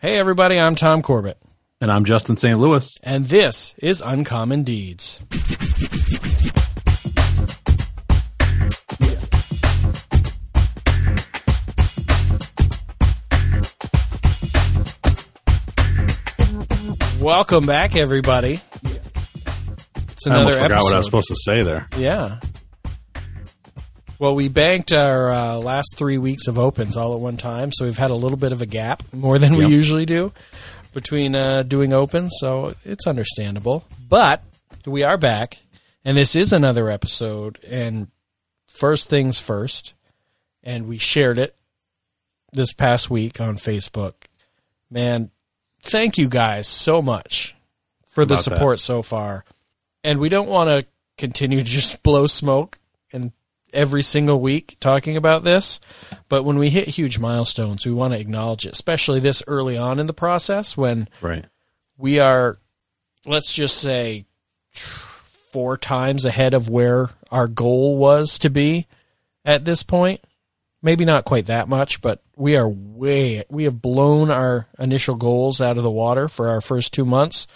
Hey, everybody, I'm Tom Corbett, And I'm Justin St. Louis. and this is Uncommon Deeds. Welcome back, everybody. It's another episode. I almost forgot episode. what I was supposed to say there. Yeah. Well, we banked our uh, last three weeks of opens all at one time, so we've had a little bit of a gap, more than we usually do, between uh, doing opens, so it's understandable. But we are back, and this is another episode. And first things first, and we shared it this past week on Facebook. Man, thank you guys so much for the About that. support so far. And we don't want to continue to just blow smoke and every single week talking about this, but when we hit huge milestones, we want to acknowledge it, especially this early on in the process when Right. we are let's just say four times ahead of where our goal was to be at this point maybe not quite that much but we are way we have blown our initial goals out of the water for our first two months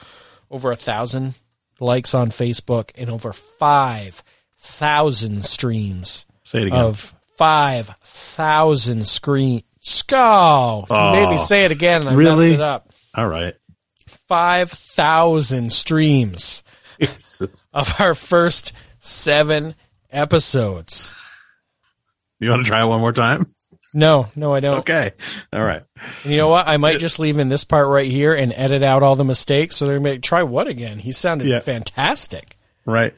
over a thousand likes on facebook and over five thousand streams Say it again. of five thousand screen skull you made me Oh, say it again and i really? messed it up All right. 5,000 streams of our first seven episodes. you want to try it one more time? No, no, I don't. Okay. All right. And you know what? I might just leave in this part right here and edit out all the mistakes. So they're going to try what again? He sounded Yeah. fantastic. Right.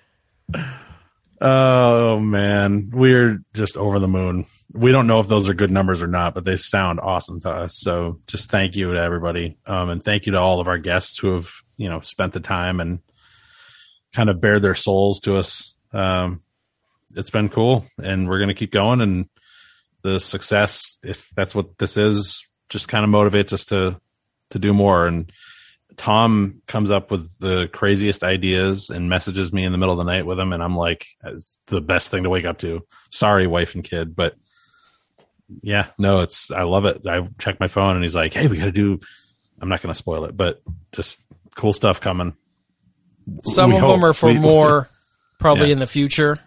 Oh man, we're just over the moon. We don't know if those are good numbers or not, but they sound awesome to us. So just thank you to everybody, um, and thank you to all of our guests who have you know spent the time and kind of bared their souls to us. Um, it's been cool, and we're gonna keep going. And the success, if that's what this is, just kind of motivates us to to do more. And Tom comes up with the craziest ideas and messages me in the middle of the night with them, and I'm like, it's the best thing to wake up to. Sorry, wife and kid, but yeah, no, it's I love it. I check my phone, and he's like, "Hey, we got to do." I'm not going to spoil it, but just cool stuff coming. Some We of hope. them are for We- more probably Yeah. in the future.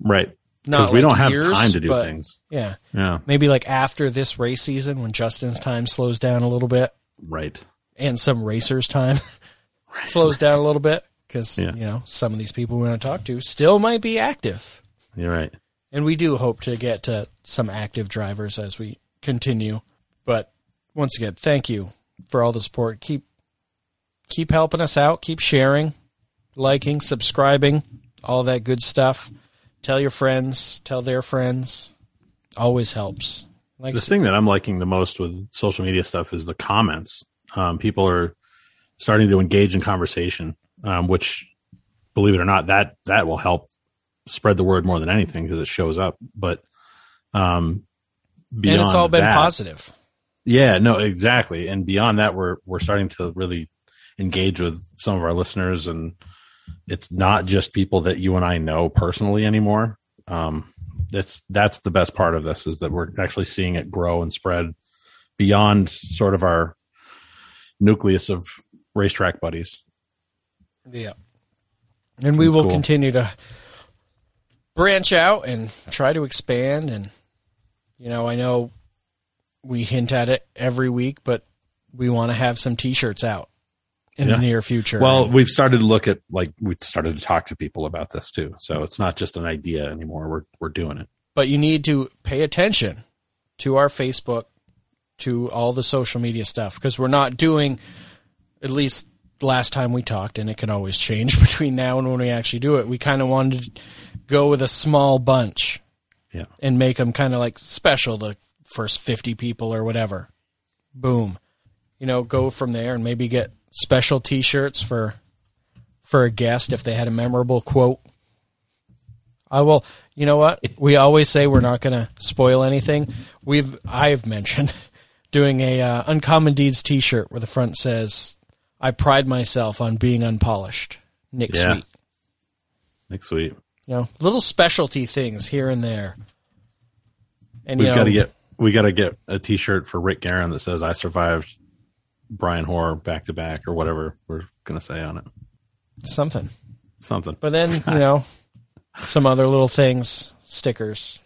right? Because we like don't have years, time to do but- things. Yeah. Yeah, Maybe like after this race season when Justin's time slows down a little bit right. And some racers' time slows down a little bit because, Yeah. you know, some of these people we want to talk to still might be active. You're right. And we do hope to get to some active drivers as we continue. But once again, thank you for all the support. Keep keep helping us out. Keep sharing, liking, subscribing, all that good stuff. Tell your friends, tell their friends. Always helps. Like the thing that I'm liking the most with social media stuff is the comments. Um, people are starting to engage in conversation, um, which, believe it or not, that that will help spread the word more than anything because it shows up. But um, beyond and it's all been that- positive. Yeah, no, exactly. And beyond that, we're we're starting to really engage with some of our listeners, and it's not just people that you and I know personally anymore. Um, that's that's the best part of this is that we're actually seeing it grow and spread beyond sort of our nucleus of racetrack buddies. Yeah. And we That's will cool. continue to branch out and try to expand. And, you know, I know we hint at it every week, but we want to have some t shirts out in Yeah. the near future. Well, we've started to look at like we started to talk to people about this too. So it's not just an idea anymore. We're we're doing it. but you need to pay attention to our Facebook, to all the social media stuff, because we're not doing, at least last time we talked, and it can always change between now and when we actually do it. We kind of wanted to go with a small bunch Yeah. and make them kind of like special, the first 50 people or whatever. Boom. You know, go from there and maybe get special t shirts for for a guest if they had a memorable quote. I will. You know what? We always say we're not going to spoil anything. We've I've mentioned doing a uh, uncommon deeds T-shirt where the front says, "I pride myself on being unpolished." Nick Yeah. Sweet. Nick Sweet. You know, little specialty things here and there. And We've you know, got to get we got to get a T-shirt for Rick Guerin that says "I survived Brian Hoare back to back or whatever we're gonna say on it. Something. Something. But then, you know, some other little things, stickers,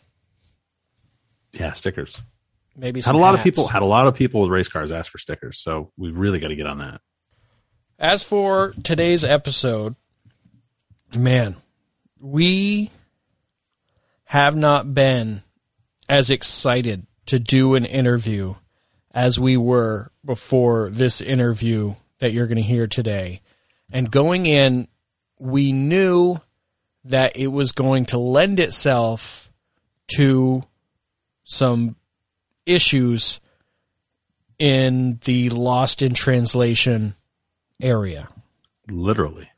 Yeah, stickers. Maybe Had a lot of people had a lot of people with race cars ask for stickers, so we really got to get on that. As for today's episode, man, we have not been as excited to do an interview as we were before this interview that you're going to hear today. And going in, we knew that it was going to lend itself to some issues in the lost in translation area. Literally.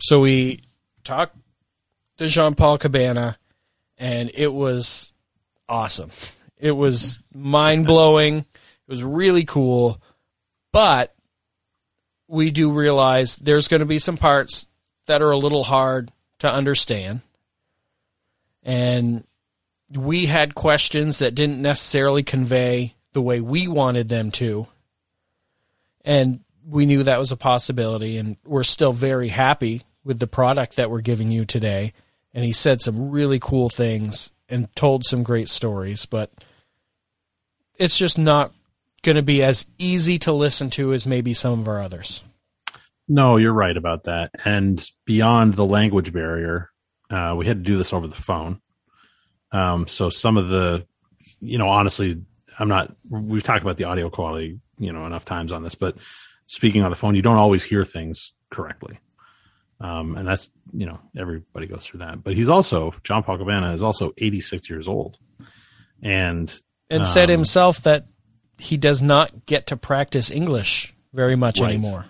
So we talked to Jean Paul Cabana, and it was awesome. It was mind blowing. It was really cool. But we do realize there's going to be some parts that are a little hard to understand. And we had questions that didn't necessarily convey the way we wanted them to. And we knew that was a possibility. And we're still very happy with the product that we're giving you today. And he said some really cool things and told some great stories. But it's just not going to be as easy to listen to as maybe some of our others. No, you're right about that. And beyond the language barrier, uh, we had to do this over the phone. Um, so some of the, you know, honestly, I'm not. We've talked about the audio quality, you know, enough times on this, but speaking on the phone, you don't always hear things correctly. Um, and that's, you know, everybody goes through that. But he's also Jean Paul Cabana is also 86 years old, and And said Um, himself that he does not get to practice English very much Right. anymore.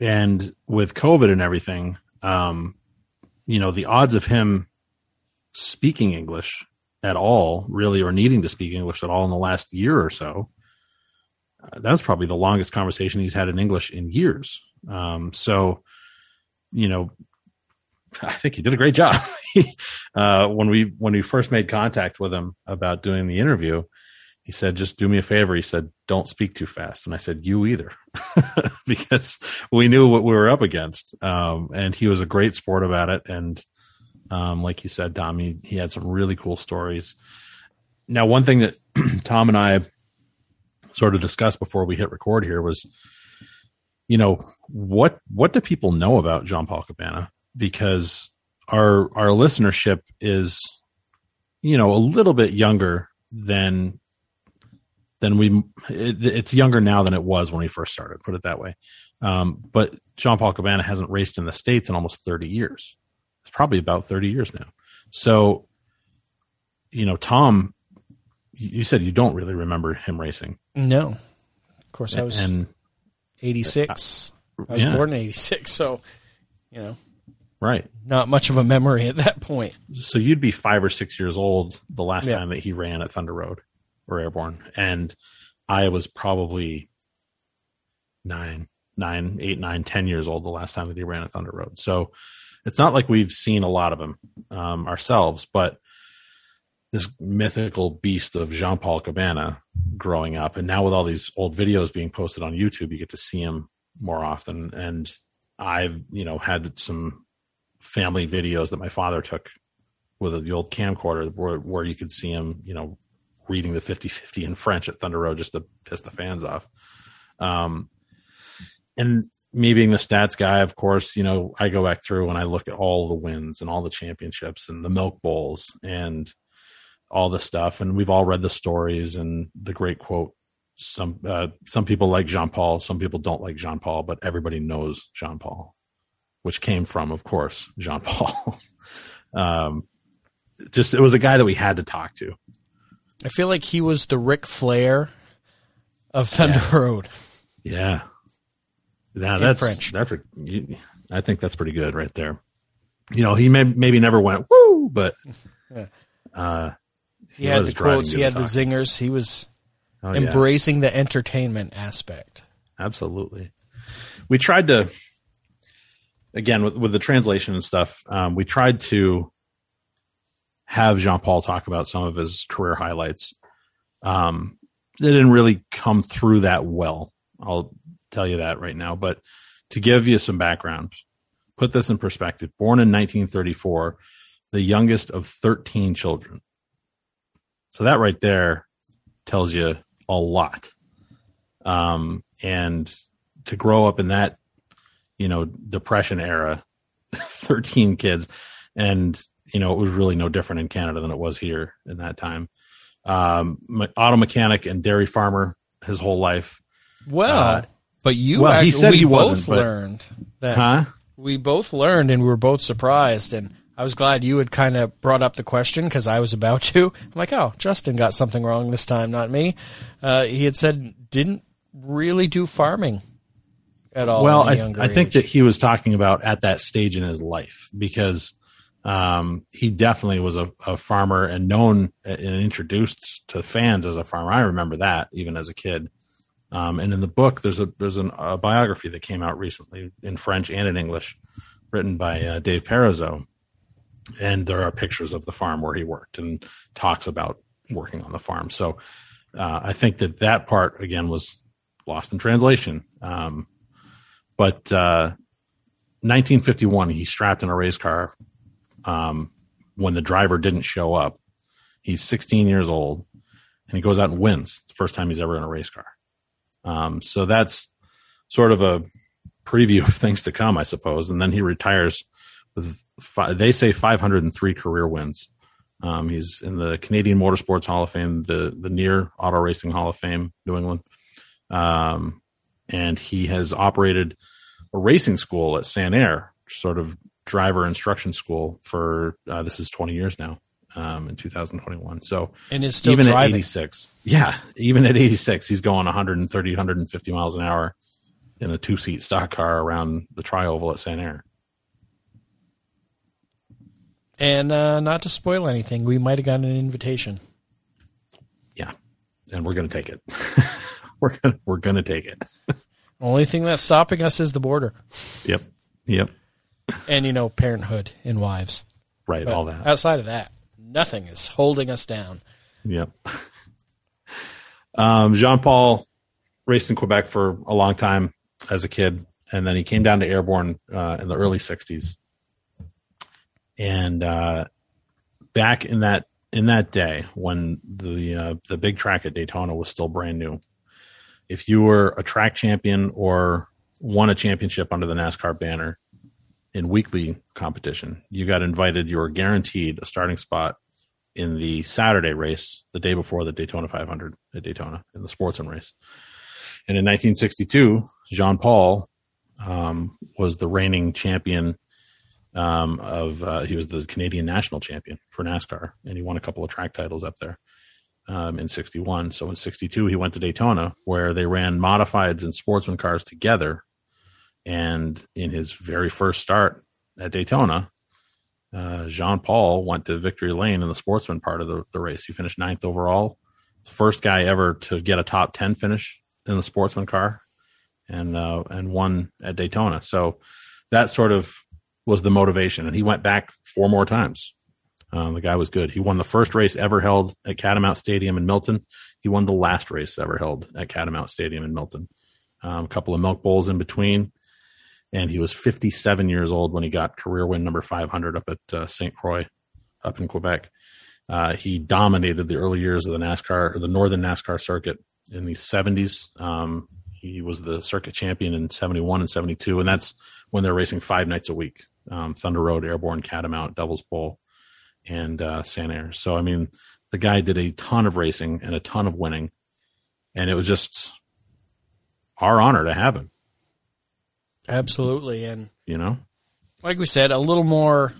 and with COVID and everything, um, you know, the odds of him speaking English at all, really, or needing to speak English at all in the last year or so, uh, that's probably the longest conversation he's had in English in years. Um, so, you know, I think he did a great job. uh, when we when we first made contact with him about doing the interview, he said, "Just do me a favor." He said, "Don't speak too fast." And I said, "You either," because we knew what we were up against. Um, and he was a great sport about it. And um, like you said, Tom, he, he had some really cool stories. Now, one thing that Tom and I sort of discussed before we hit record here was, you know, what what do people know about Jean Paul Cabana? Because our our listenership is, you know, a little bit younger than than we. It, it's younger now than it was when we first started. Put it that way. Um, but Jean Paul Cabana hasn't raced in the states in almost thirty years. It's probably about thirty years now. So, you know, Tom, you said you don't really remember him racing, No. Of course, I was and 86. Uh, I was yeah, born in 86, so, you know, right. not much of a memory at that point. So you'd be five or six years old the last Yeah. time that he ran at Thunder Road or Airborne, and I was probably nine, nine, eight, nine, ten years old the last time that he ran at Thunder Road. So it's not like we've seen a lot of them um, ourselves, but this mythical beast of Jean Paul Cabana growing up, and now with all these old videos being posted on YouTube, you get to see him more often. And I've you know had some family videos that my father took with the old camcorder where, where you could see him, you know, reading the 50-50 in French at Thunder Road just to piss the fans off. Um, and me being the stats guy, of course, you know, I go back through and I look at all the wins and all the championships and the milk bowls and all the stuff. And we've all read the stories and the great quote. Some uh, some people like Jean Paul, some people don't like Jean Paul, but everybody knows Jean Paul, which came from, of course, Jean Paul. um, just it was a guy that we had to talk to. I feel like he was the Ric Flair of Thunder Road. Yeah. Yeah, In that's French. that's a. I think that's pretty good right there. You know, he may maybe never went woo, but uh, He had the quotes, he had the zingers. He was Oh, yeah. embracing the entertainment aspect. Absolutely. We tried to, again, with, with the translation and stuff, um, we tried to have Jean Paul talk about some of his career highlights. Um, they didn't really come through that well I'll tell you that right now. But to give you some background, put this in perspective. Born in 1934, the youngest of 13 children. So that right there tells you a lot. Um, and to grow up in that, you know, depression era, 13 kids, and you know, it was really no different in Canada than it was here in that time. Um, auto mechanic and dairy farmer his whole life. Well, uh, but you, well, he said we he both but- learned that Huh? we both learned and we were both surprised and I was glad you had kind of brought up the question because I was about to. I'm like, oh, Justin got something wrong this time, not me. Uh, he had said didn't really do farming at all. well, I, I think that he was talking about at that stage in his life because um, he definitely was a, a farmer and known and introduced to fans as a farmer. I remember that even as a kid. Um, and in the book, there's a there's an, a biography that came out recently in French and in English, written by uh, Dave Perazzo, and there are pictures of the farm where he worked and talks about working on the farm. So uh, I think that that part again was lost in translation. Um, but uh, 1951, he strapped in a race car um, when the driver didn't show up. He's 16 years old, and he goes out and wins. The first time he's ever in a race car. Um, so that's sort of a preview of things to come, I suppose. And then he retires with fi- they say 503 career wins. Um, he's in the Canadian Motorsports Hall of Fame, the the Near Auto Racing Hall of Fame, New England, um, and he has operated a racing school at Sanair, sort of driver instruction school for uh, this is 20 years now. Um, in 2021, so and is still even at driving. 86 yeah even at 86 he's going 130 150 miles an hour in a two-seat stock car around the trioval at Sanair. And uh, not to spoil anything, we might have gotten an invitation. Yeah, and we're gonna take it. we're gonna we're gonna take it. Only thing that's stopping us is the border, Yep, yep, and you know, parenthood and wives. right. But all that. outside of that, nothing is holding us down. Yep. um, Jean Paul raced in Quebec for a long time as a kid, and then he came down to Airborne uh, in the early '60s. And uh, back in that in that day when the uh, the big track at Daytona was still brand new, if you were a track champion or won a championship under the NASCAR banner in weekly competition, you got invited. You were guaranteed a starting spot in the Saturday race the day before the Daytona 500 at Daytona in the sportsman race. And in 1962, Jean Paul um, was the reigning champion um, of, uh, he was the Canadian national champion for NASCAR, and he won a couple of track titles up there um, in 61. So in 62, he went to Daytona where they ran modifieds and sportsman cars together. And in his very first start at Daytona, uh, Jean Paul went to victory lane in the sportsman part of the, the race. He finished ninth overall, first guy ever to get a top ten finish in the sportsman car, and uh, and won at Daytona. So that sort of was the motivation, and he went back four more times. Um, the guy was good. He won the first race ever held at Catamount Stadium in Milton. He won the last race ever held at Catamount Stadium in Milton. Um, a couple of milk bowls in between and he was 57 years old when he got career win number 500 up at uh, St. Croix, up in Quebec. Uh, he dominated the early years of the NASCAR, or the Northern NASCAR circuit in the 70s. Um, he was the circuit champion in 71 and 72, and that's when they're racing five nights a week: um, Thunder Road, Airborne, Catamount, Devil's Bowl, and uh, Sanair. So, I mean, the guy did a ton of racing and a ton of winning, and it was just our honor to have him. Absolutely, and You know. like we said, a little more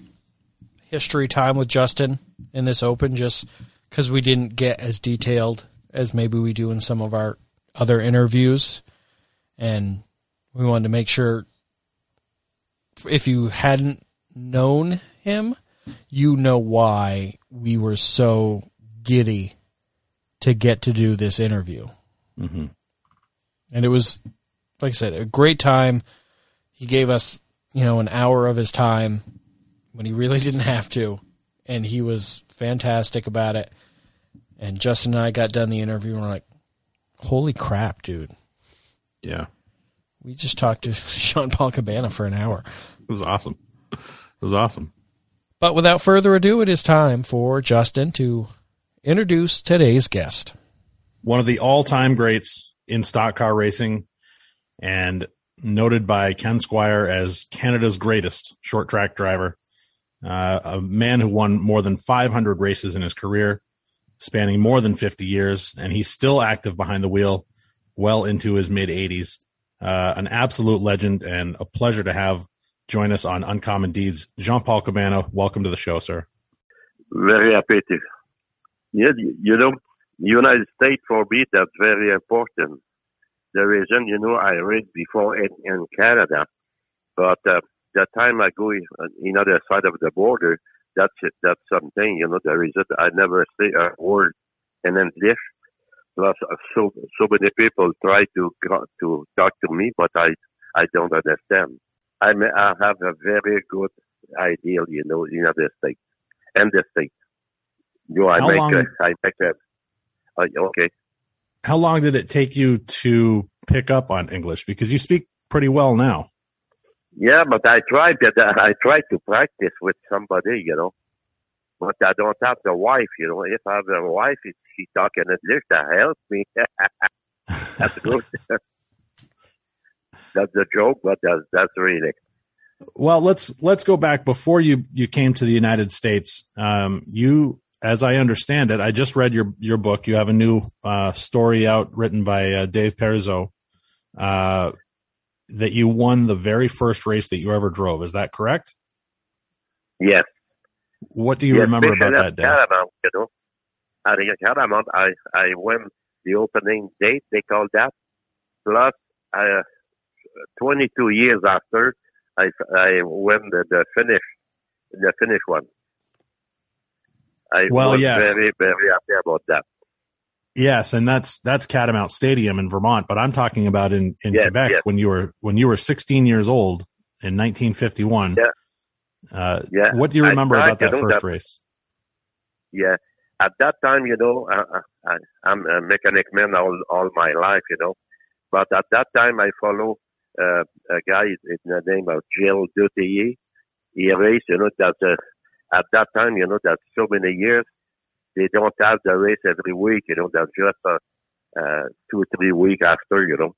history time with Justin in this open, just because we didn't get as detailed as maybe we do in some of our other interviews, and we wanted to make sure if you hadn't known him, you know why we were so giddy to get to do this interview. hmm and it was like I said, a great time. He gave us, you know, an hour of his time when he really didn't have to, and he was fantastic about it. And Justin and I got done the interview, and we're like, "Holy crap, dude! Yeah. We just talked to Jean Paul Cabana for an hour. It was awesome. It was awesome. But without further ado, it is time for Justin to introduce today's guest. One of the all time greats in stock car racing and noted by Ken Squier as Canada's greatest short track driver. Uh, a man who won more than 500 races in his career, spanning more than 50 years, and he's still active behind the wheel well into his mid 80s. Uh, an absolute legend and a pleasure to have join us on Uncommon Deeds. Jean Paul Cabana, welcome to the show, sir. Very happy to. Yeah, you know, United States for me, that's very important. The reason, you know, I read before it in Canada, but uh, the time I go in other side of the border, that's it, that's something, you know, the reason I never say a word in English. Plus, uh, so so many people try to to talk to me, but I I don't understand. I may, I have a very good ideal, you know, in the state and the state. You know, I How make long- a, I make a, uh, okay. How long did it take you to pick up on English? Because you speak pretty well now. Yeah, but I tried to, I tried to practice with somebody, you know. But I don't have the wife, you know. If I have a wife, if she talk in English, that helps me. that's good. that's a joke, but that's, that's really. Well, let's let's go back before you you came to the United States. Um, you, as I understand it, I just read your your book. You have a new uh, story out written by uh, Dave Perizzo uh, that you won the very first race that you ever drove. Is that correct? Yes. What do you yes, remember about that day? Catamount, you know. At Catamount, I, I went the opening date, they call that. Plus, uh, 22 years after, I, I went the, the finish, the finish one. I Well, was yes. very, very happy about that. Yes, and that's that's Catamount Stadium in Vermont. But I'm talking about in in Yes, Quebec yes. when you were when you were 16 years old in 1951. Yeah. Uh, Yeah. What do you remember tried about that first race? Yeah. At that time, you know, I, I, I'm a mechanic man all, all my life, you know. But at that time, I follow uh, a guy in the name of Gilles Dutillé. He raced, you know, that uh, at that time, you know, that's so many years. They don't have the race every week, you know. That's just uh, uh, two, three weeks after, you know.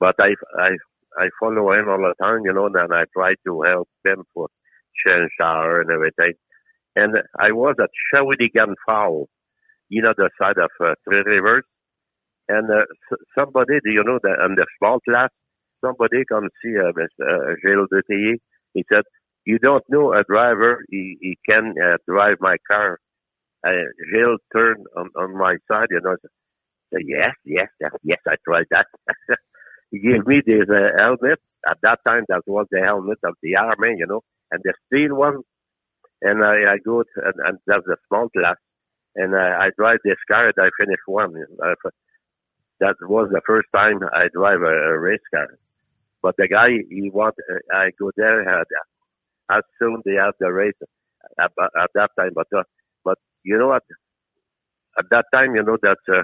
But I, I, I follow him all the time, you know, and I try to help them for change shower and everything and I was at Shawinigan Fall, you know, the side of uh, Three Rivers. And uh, somebody, do you know, that on the small class, somebody come see uh, Mr. Uh, Gilles Dutillé. He said, "You don't know a driver. He, he can uh, drive my car." Uh, Gilles turned on, on my side, you know. Said, yes, yes, yes, yes. I tried that. he gave me this uh, helmet. At that time, that was the helmet of the army, you know, and the steel one and I, I go to, and, and that's a small class, and I, I drive this car and I finish one. Uh, that was the first time I drive a, a race car. But the guy, he want, uh, I go there, uh, as soon they have the race at, at that time. But, uh, but you know what? At that time, you know that uh,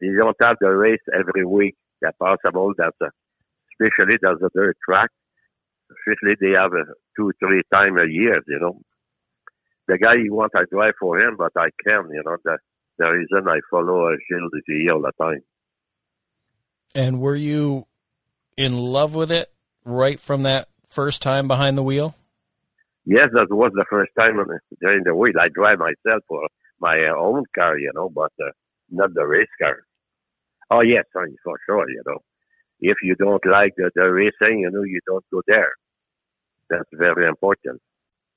they don't have the race every week. That's possible. That uh, especially that's a dirt track. Especially they have uh, two, three times a year. You know the guy he wants I drive for him, but I can, you know, the the reason I follow uh, Gilles Dutillé all the time. And were you in love with it right from that first time behind the wheel? Yes, that was the first time during the week I drive myself for my uh, own car, you know, but uh, not the race car. Oh yes, for sure, you know. If you don't like the, the racing, you know, you don't go there. That's very important.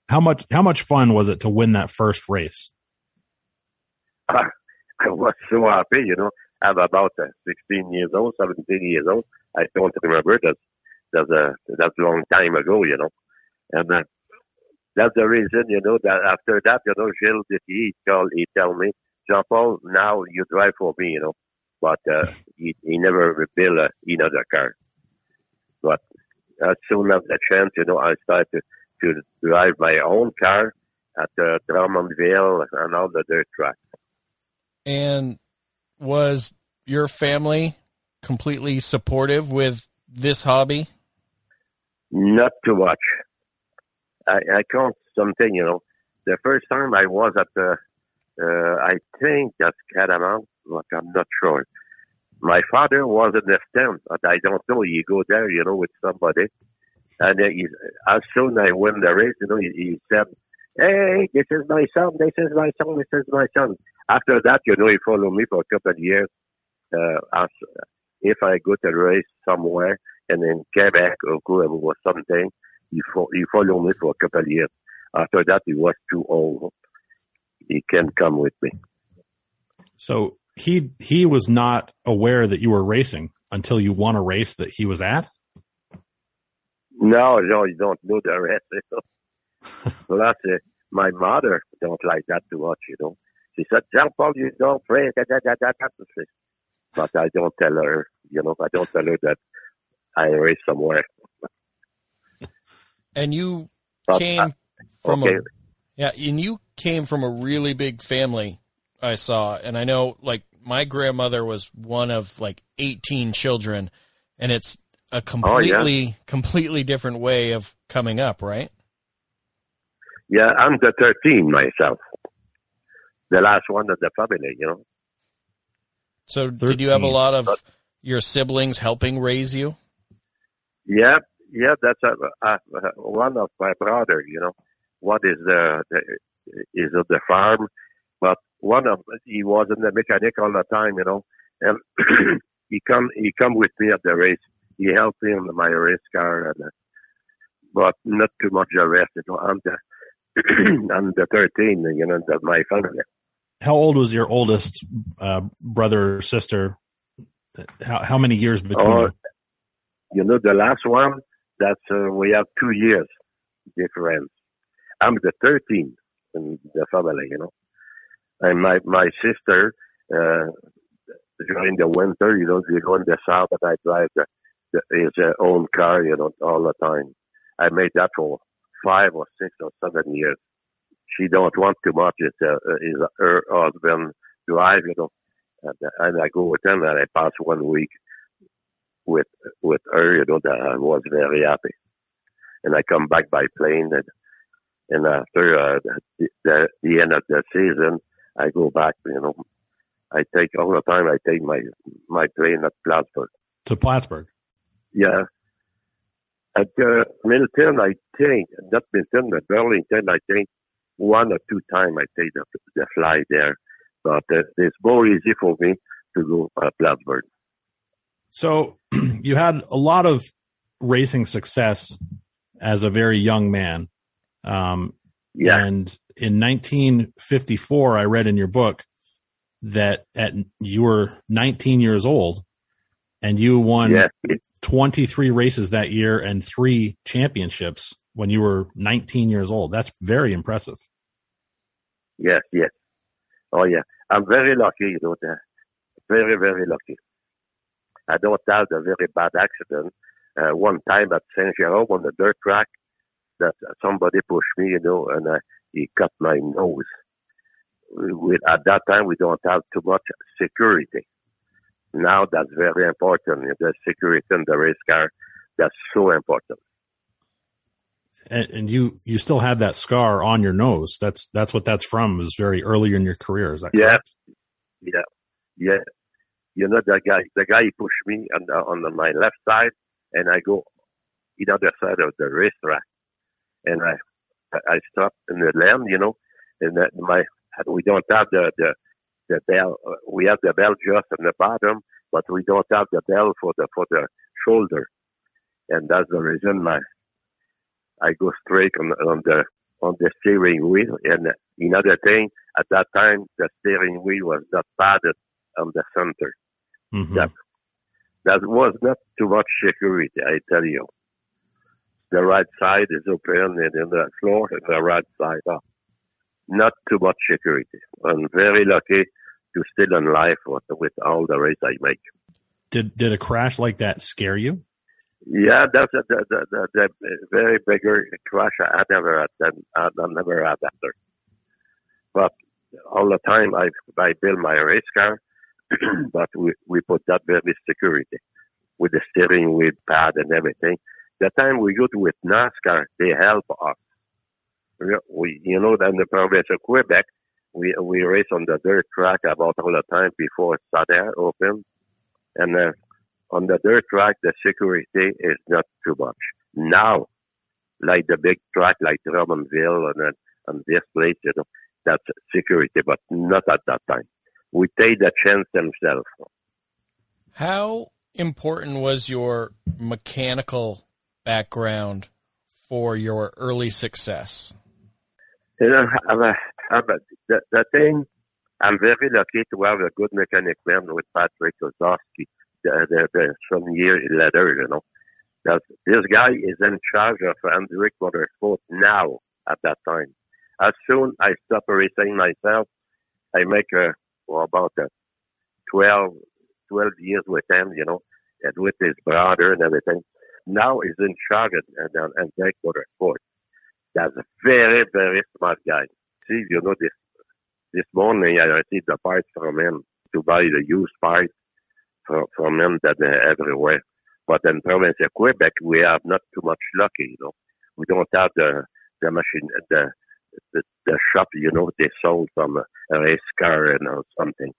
How much how much fun was it to win that first race? I was so happy, you know. I'm about uh, 16 years old, 17 years old. I don't remember. That's that's a that's a long time ago, you know. And uh, that's the reason, you know, that after that, you know, Gilles Dutillé, he called, he tell me, Jean Paul, now you drive for me, you know. But uh, he, he never built uh, another car. But as soon as the chance, you know, I started to, to drive my own car at uh, Drummondville and all the dirt tracks. And was your family completely supportive with this hobby? Not too much. I, I count something, you know. The first time I was at the, uh, I think that's Catamount, but I'm not sure. My father was in the stand, but I don't know. You go there, you know, with somebody. And he, as soon as I win the race, you know, he, he said, hey, this is my son, this is my son, this is my son. After that, you know, he followed me for a couple of years. Uh, as, if I go to race somewhere and in Quebec or whoever was something, he, fo- he followed me for a couple of years. After that, he was too old. He can't come with me. So he he was not aware that you were racing until you won a race that he was at. No, no, you don't know the rest. You know? Plus, uh, my mother don't like that too much, you know. She said, Jean Paul, you don't pray. Da, da, da, da, da. But I don't tell her, you know, I don't tell her that I race somewhere. And you But, came from okay. a yeah, and you came from a really big family. I saw, and I know, like my grandmother was one of like eighteen children, and it's a Oh, completely, completely different way of coming up, right? Yeah, I'm the 13 myself. The last one of the family, you know. So, did you have a lot of your siblings helping raise you? Yeah, yeah, that's a, a, a, one of my brother, you know. what is the, the is of the farm, but one of he was in the mechanic all the time, you know. And he come he come with me at the race. He helped me in my race car, and, uh, but not too much the rest. You know, I'm the I'm the 13, you know, of my family. How old was your oldest uh, brother or sister? How how many years between Oh? You know, the last one, that's, uh, we have two years difference. I'm the 13th in the family, you know. And my, my sister, uh, during the winter, you know, they go in the south and I drive the, the, his uh, own car, you know, all the time. I made that for five or six or seven years. She don't want too much. It's, uh, is her husband drive, you know. And, and I go with him and I pass one week with with her, you know, that I was very happy. And I come back by plane, and and after uh, the, the the end of the season, I go back. You know, I take all the time. I take my my plane at Plattsburgh. To Plattsburgh. Yeah. At uh, Milton, I think not Milton, but Burlington. I think one or two times I take the the flight there, but uh, it's more easy for me to go uh, Plattsburgh. So you had a lot of racing success as a very young man. Um, Yeah. And in 1954, I read in your book that at you were 19 years old and you won yeah. 23 races that year and three championships when you were 19 years old. That's very impressive. Yes, yes. Oh, yeah. I'm very lucky, you know, that. very, very lucky. I don't have a very bad accident. Uh, one time at Saint Jerome on the dirt track, that somebody pushed me, you know, and uh, he cut my nose. We, at that time, we don't have too much security. Now that's very important. The security in the race car, that's so important. And, and you, you still have that scar on your nose. That's, that's what that's from is very early in your career. Is that Yeah. Yeah, yeah. You know the guy. The guy he pushed me on the, on the, my left side, and I go the other side of the racetrack, and I I stop in the lane, you know, and that my we don't have the the the bell. uh, We have the bell just on the bottom, but we don't have the bell for the for the shoulder, and that's the reason my I go straight on, on the on the steering wheel. And another thing, at that time, the steering wheel was not padded on the center. Mhm. Yeah. That was not too much security, I tell you. The right side is open and then the floor and the right side up. Not too much security. I'm very lucky to still in life with, with all the race I make. Did, did a crash like that scare you? Yeah, that's a, the, the, the, very bigger crash I never had. Then, I never had after. But all the time I I build my race car, but we, we put that very security with the steering wheel pad and everything. The time we go to with NASCAR, they help us. We, you know, in the province of Quebec, we we race on the dirt track about all the time before Saturday open, and uh, on the dirt track the security is not too much. Now, like the big track like Drummondville and and this place, you know, that's security, but not at that time. We take the chance themselves. How important was your mechanical background for your early success? You know, I'm a, I'm a, the, the thing, I'm very lucky to have a good mechanic man with Patrick Kozowski, the, the, the, some years later, you know. That this guy is in charge of Hendrick Motorsport now at that time. As soon as I stop racing myself, I make a, well, about a 12, 12 years with him, you know, and with his brother and everything. Now he's in charge and, uh, and, and Hendrick Motorsport. That's a very, very smart guy. See, you know, this, this morning I received the parts from him to buy the used parts from, from him that are everywhere. But in province of Quebec, we have not too much lucky, you know. We don't have the, the machine, the, the, the shop, you know, they sold from a, a race car and or something.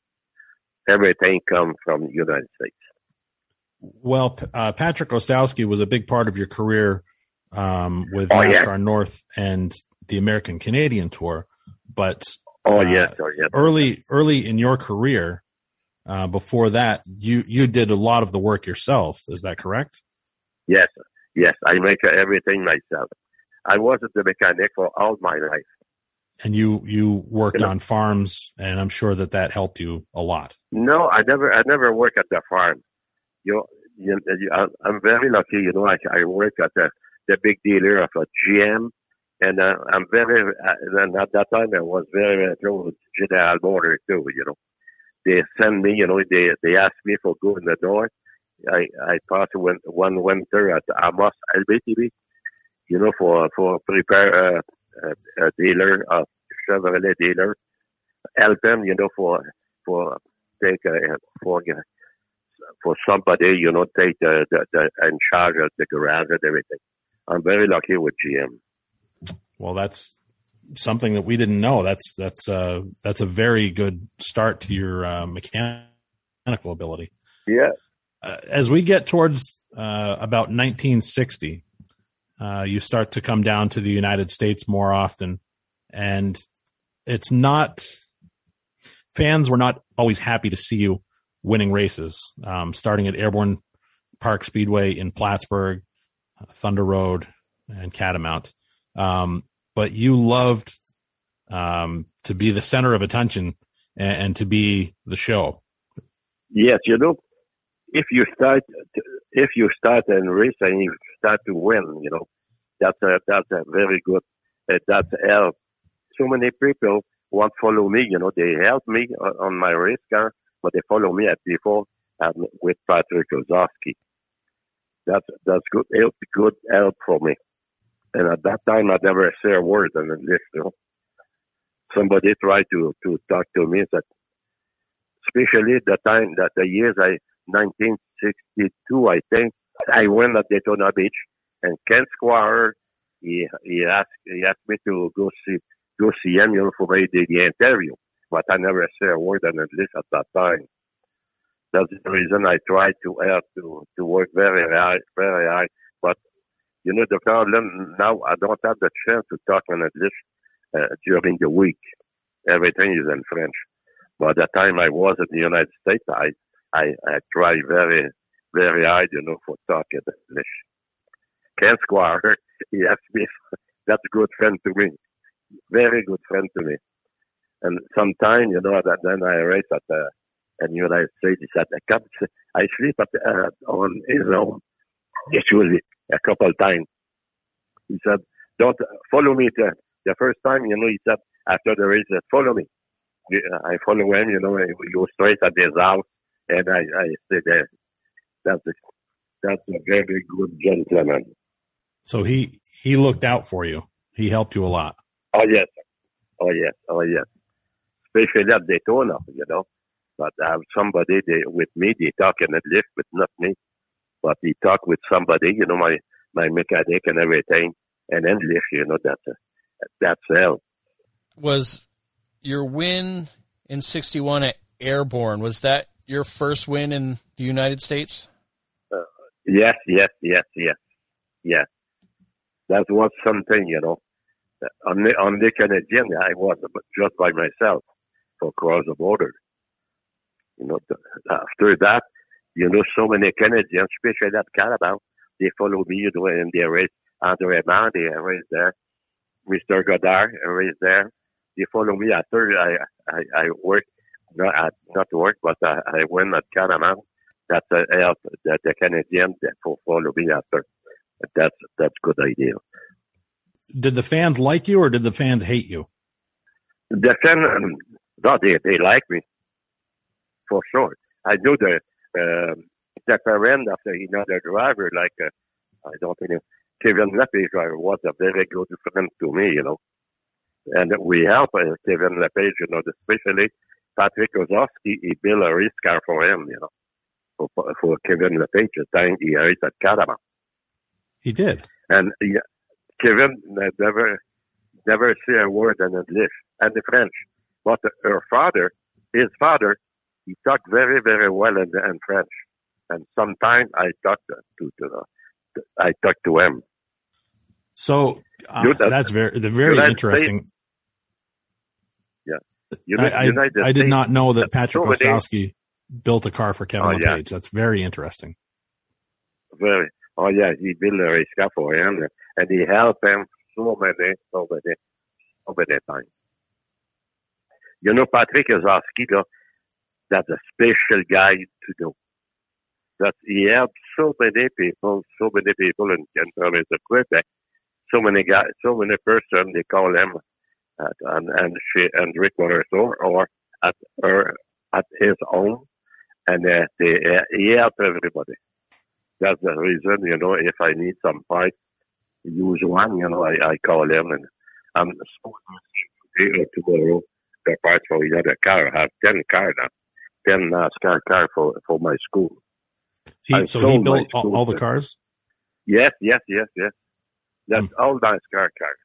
Everything comes from the United States. Well, uh, Patrick Osowski was a big part of your career um, with oh, NASCAR yeah. North and the American Canadian Tour. But oh uh, yes, oh yes. Early, early in your career, uh, before that, you you did a lot of the work yourself. Is that correct? Yes, yes. I make everything myself. I was the mechanic for all my life. And you you worked you know, on farms, and I'm sure that that helped you a lot. No, I never I never work at the farm. You, you, you I'm very lucky. You know, I I work at the the big dealer of a GM, and uh, I'm very uh, and at that time I was very, very close with General Motors too. You know, they send me. You know, they they asked me for go in the north. I I passed one one winter at Amos LBTV, you know, for for prepare uh, a, a dealer, a Chevrolet dealer, help them, you know, for for take uh, for for somebody, you know, take the, the, the in charge of the garage and everything. I'm very lucky with GM. Well, that's something that we didn't know. That's that's uh that's a very good start to your uh, mechanical ability. Yeah. Uh, as we get towards uh, about 1960, uh, you start to come down to the United States more often, and it's not fans were not always happy to see you winning races. Um, starting at Airborne Park Speedway in Plattsburgh, Thunder Road, and Catamount. Um, but you loved um, to be the center of attention and, and, to be the show. Yes, you know, if you start if you start in race and you start to win, you know, that's a that's a very good. Uh, that's help. So many people want follow me. You know, they help me on my race car, but they follow me at before um, with Patrick Kozowski. That's that's good help, good help for me. And at that time, I never say a word in English. You know, somebody tried to to talk to me that, especially the time that the years I 1962, I think I went at Daytona Beach, and Ken Squier he he asked he asked me to go see go see him, you know, for the, the interview. But I never said a word in English at that time. That's the reason I tried to help to, to work very hard, very hard. But, you know, the problem now, I don't have the chance to talk in English uh, during the week. Everything is in French. But at the time I was in the United States, I, I, I try very, very hard, you know, for talking English. Ken Squier, he asked me, that's a good friend to me. Very good friend to me. And sometime, you know, that then I race at the, United States. He said, I I sleep at, uh, on his own, usually a couple of times. He said, don't follow me to, the first time, you know, he said, after the race, follow me. I follow him, you know, he go straight at his house, and I, I stay there. That's a, that's a very good gentleman. So he, he looked out for you. He helped you a lot. Oh, yes. Oh, yes. Oh, yes. Especially at Daytona, you know. but I have somebody they, with me. They talk in the lift, but not me. But he talk with somebody, you know, my my mechanic and everything, and then lift. You know, that's uh, that's hell. Was your win in '61 at Airborne? Was that your first win in the United States? Uh, yes, yes, yes, yes, yes. That was something, you know. On the on the Canadian, I was just by myself for cross the border. You know, after that, you know, so many Canadians, especially at Carabao, they follow me, and they race Andre Mann, they race there. Mr. Godard race there. They follow me after I, I, I work, not at, not work, but I, I went at Carabao. That's uh, help the, the Canadian that follow me after. That's, that's good idea. Did the fans like you or did the fans hate you? The fans, no, they, they like me for sure. I know the uh, the parent of the another driver, like uh, I don't know, Kevin Lepage driver was a very good friend to me, you know. And we help uh, Kevin Lepage, you know, especially Patrick Kozowski, he built a race car for him, you know, for, for Kevin Lepage, the time he raced at Carabao. He did. And yeah, Kevin never, never say a word in English and the French. But her father, his father, he talked very, very well in, in French. And sometimes I talked to, to, I talked to him. So uh, that's very, very interesting. States, United, I, I, I did not know that Patrick Ostowski built a car for Kevin oh, Lepage. Yeah. That's very interesting. Very. Oh yeah, he built a race car for him, and he helped him so many, so many, so many times. You know, Patrick Kozowski, that's a special guy to know. That he helped so many people, so many people in, in province of Quebec, so many guys, so many persons, they call him at, and, and she, and Rick Motorstore or at her, at his own, and uh, they, uh, everybody. That's the reason, you know, if I need some parts, use one, you know, I, I call him and I'm to today or tomorrow the parts for another car. I have 10 cars now, 10 NASCAR car for, for my school. He, so he built all, all, the cars? Yes, yes, yes, yes. That's mm. all NASCAR cars.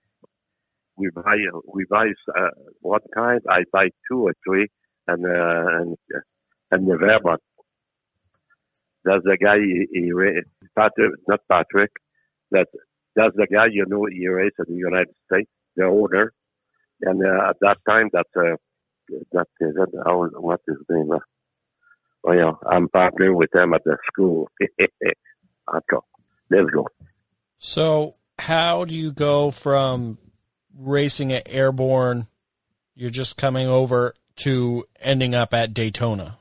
We buy, we buy, uh, one time I buy two or three and, uh, and, and November. That's the guy, he, he Patrick, not Patrick, that, that's the guy, you know, he raised in the United States, the owner. And uh, at that time, that uh, that is that how what is his name? Uh, oh yeah, I'm partner with them at the school. let's go. So, how do you go from racing at Airborne? You're just coming over to ending up at Daytona.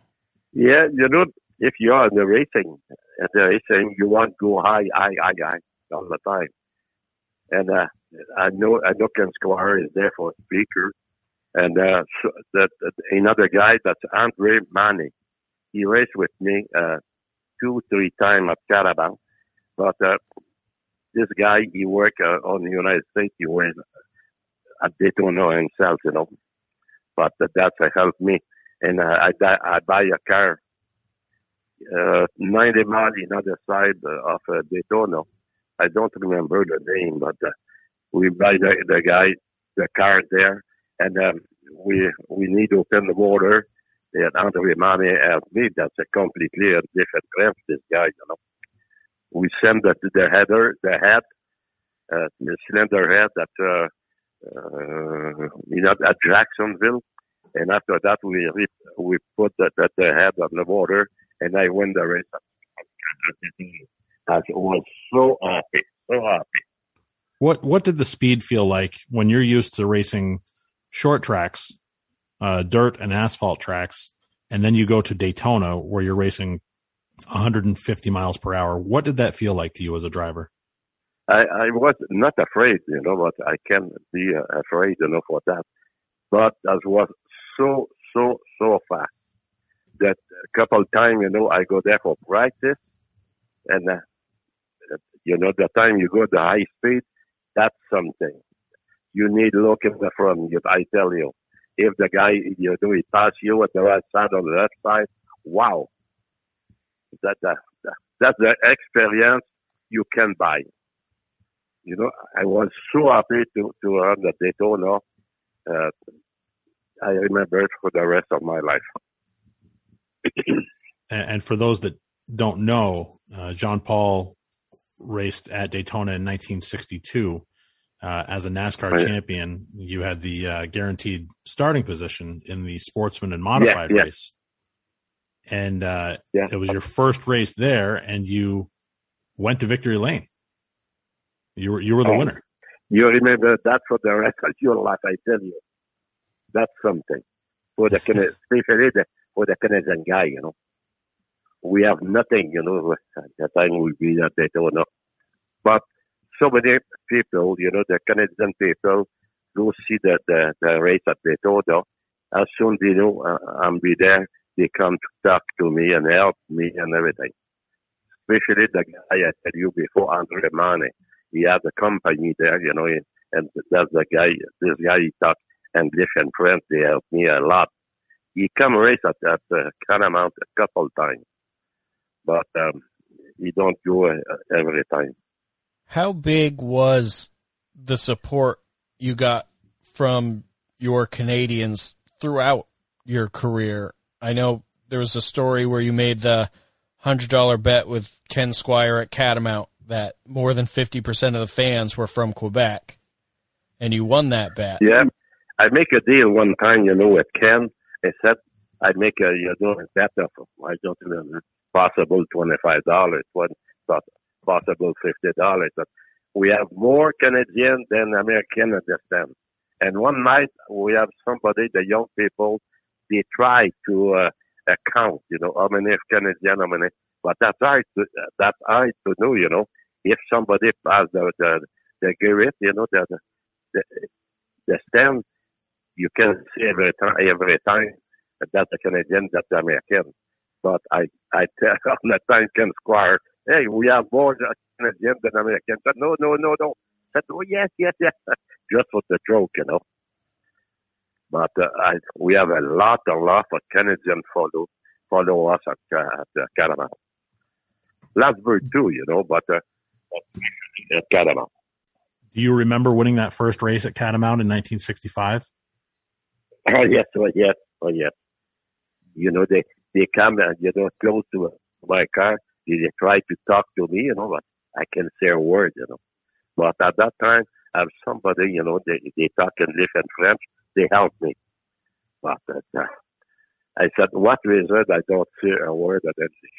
Yeah, you know, if you are in the racing, at the racing, you want to go high, high, high, high all the time. And uh, I know I know Ken Squier is there for speaker, and uh, so that, that another guy that's Andre Manning. He raced with me uh, two three times at Carabao, but uh, this guy he worked uh, on the United States. He was at Daytona himself, you know. But that's uh, helped me, and uh, I I buy a car. Uh, 90 miles in other side of uh, Daytona. I don't remember the name, but uh, we buy the, the guy the car there, and um, we we need to open the water. And Andre Mane helped me. That's a completely different craft. This guy, you know. We send the the header, the head, uh, the cylinder head that uh, uh, you know at Jacksonville, and after that we we put the, the, the head on the water, and I win the race. I was so happy, so happy. What what did the speed feel like when you're used to racing short tracks, uh, dirt and asphalt tracks, and then you go to Daytona where you're racing 150 miles per hour? What did that feel like to you as a driver? I, I was not afraid, you know, but I can be uh, afraid, you know, for that. But as was so, so, so fast that a couple of times, you know, I go there for practice and, uh, you know, the time you go the high speed, that's something. You need look in the front. I tell you, if the guy, you know, he pass you at the right side or the left side, wow. That, that, that that's the experience you can buy. You know, I was so happy to, to run the Daytona. Uh, I remember it for the rest of my life. and, and for those that don't know, uh, Jean Paul raced at Daytona in 1962. Uh, as a NASCAR Oh, yeah. champion, you had the uh, guaranteed starting position in the sportsman and modified yeah. race. And uh, Yeah. it was your first race there, and you went to victory lane. You were you were the Oh. winner. You remember that for the rest of your life, I tell you. That's something. For the especially the, for the Canadian guy, you know. We have nothing, you know, at the time we be at Daytona. But so many people, you know, the Canadian people go see the, the, the race at Daytona. As soon as they know uh, I'm be there, they come to talk to me and help me and everything. Especially the guy I tell you before, Andre Mane he had a company there, you know, and that's the guy, this guy, he talk English and French. They helped me a lot. He come race at, at uh, a couple times, but um, he don't go uh, every time. How big was the support you got from your Canadians throughout your career? I know there was a story where you made the hundred dollar bet with Ken Squier at Catamount that more than fifty percent of the fans were from Quebec, and you won that bet. Yeah, I make a deal one time, you know, with Ken. I said I make a, you know, a bet of, I don't know, possible twenty-five dollars, one possible fifty dollars. But we have more Canadian than American at this time. And one night we have somebody, the young people, they try to uh, account, you know, how many Canadian, how many. But that's hard to that's hard to know, you know. If somebody pass the the the gate, you know, the the, the stand, you can see every time every time that a Canadian, that the American. But I I tell on the Ken Squier, hey, we have more Canadian than American. But no, no, no, no. Said, oh yes, yes, yes, just for the joke, you know. But uh, I, we have a lot, a lot of Canadian follow follow us at, uh, at uh, Catamount. Plattsburgh too, you know, but uh, at Catamount. Do you remember winning that first race at Catamount in 1965? Oh yes, oh yes, oh yes. You know, they they come and you know close to my car. They, they try to talk to me, you know, but I can't say a word, you know. But at that time, I have somebody, you know, they they talk English and French. They help me. But uh, I said, what reason I don't say a word of English?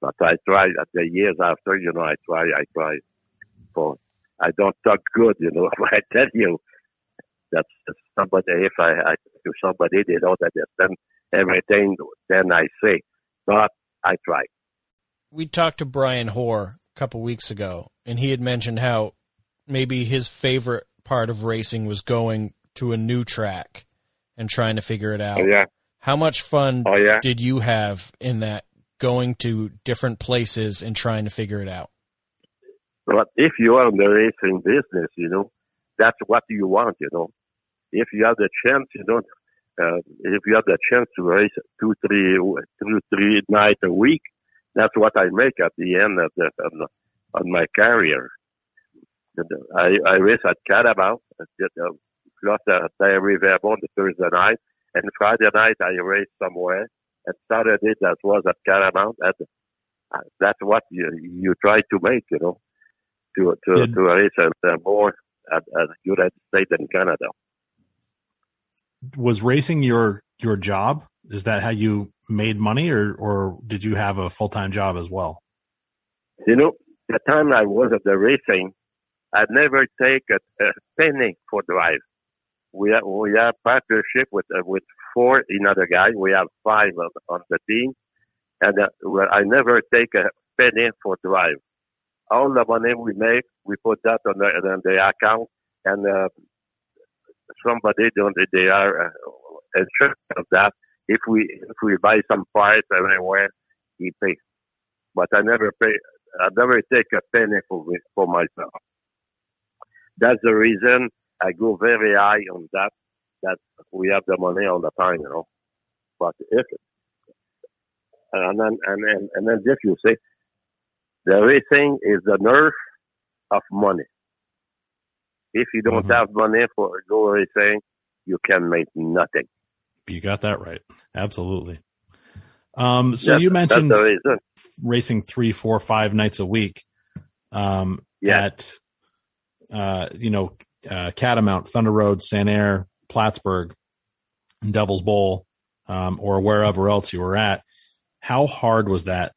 But I try at uh, the years after, you know, I try, I try. For I don't talk good, you know. I tell you, that's somebody. If I, I talk to somebody, they don't understand everything. Then I say, but I try. We talked to Brian Hoar a couple weeks ago, and he had mentioned how maybe his favorite part of racing was going to a new track and trying to figure it out. Oh yeah, How much fun oh yeah. did you have in that going to different places and trying to figure it out? But if you are in the racing business, you know, that's what you want, you know. If you have the chance, you know, uh, if you have the chance to race two, three, two, three nights a week, that's what I make at the end of the of, the, my career. I I race at uh, plus at Riverbond the Thursday night, and Friday night I race somewhere, and Saturday that was at Catamount, and uh, that's what you you try to make, you know to to Did- to race uh, more at, at United States and Canada. Was racing your your job? Is that how you made money, or or did you have a full time job as well? You know, the time I was at the racing, I never take a, a penny for drive. We have, we have partnership with uh, with four another guy. We have five on, on the team, and uh, I never take a penny for drive. All the money we make, we put that on the, on the account, and uh, somebody don't they are uh, in charge of that. If we if we buy some parts everywhere, he pays. But I never pay. I never take a penny for for myself. That's the reason I go very high on that that we have the money all the time, you know. But if it. and then and then and then if you say the racing is the nerve of money. If you don't Mhm. have money for go racing, you can make nothing. You got that right. Absolutely. Um, so That's- you mentioned that's the reason. racing three, four, five nights a week um, Yeah. at, uh, you know, uh, Catamount, Thunder Road, Sanair, Plattsburgh, Devil's Bowl, um, or wherever else you were at. How hard was that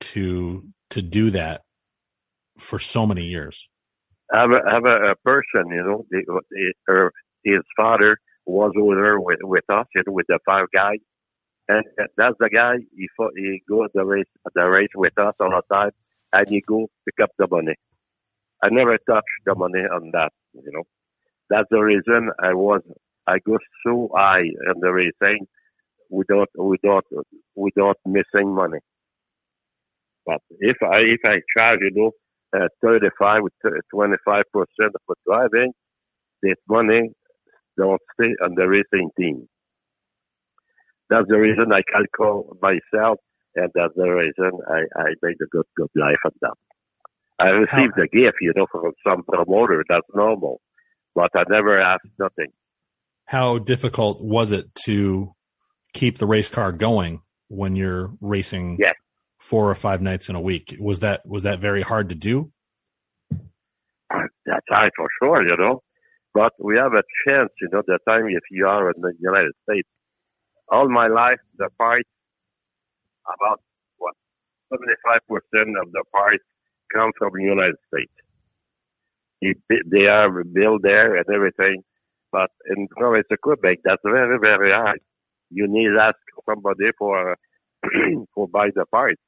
to to do that for so many years? have a have a, a person, you know, the, the, her, his father was over with, with us, you know, with the five guys, and that's the guy. He he go the race the race with us all the time, and he go pick up the money. I never touched the money on that, you know. That's the reason I was I go so high in the racing without without without missing money. But if I if I charge, you know, uh, 35 with 25 percent for driving, this money don't stay on the racing team. That's the reason I calculate myself, and that's the reason I, I made a good good life on that. I received a gift, you know, from some promoter. That's normal, but I never asked nothing. How difficult was it to keep the race car going when you're racing Yeah. four or five nights in a week? Was that was that very hard to do? That's right for sure, you know. But we have a chance, you know, the time if you are in the United States. All my life, the parts, about what, 75% of the parts come from the United States. They are built there and everything. But in province of Quebec, that's very, very hard. You need to ask somebody for, for buy the parts.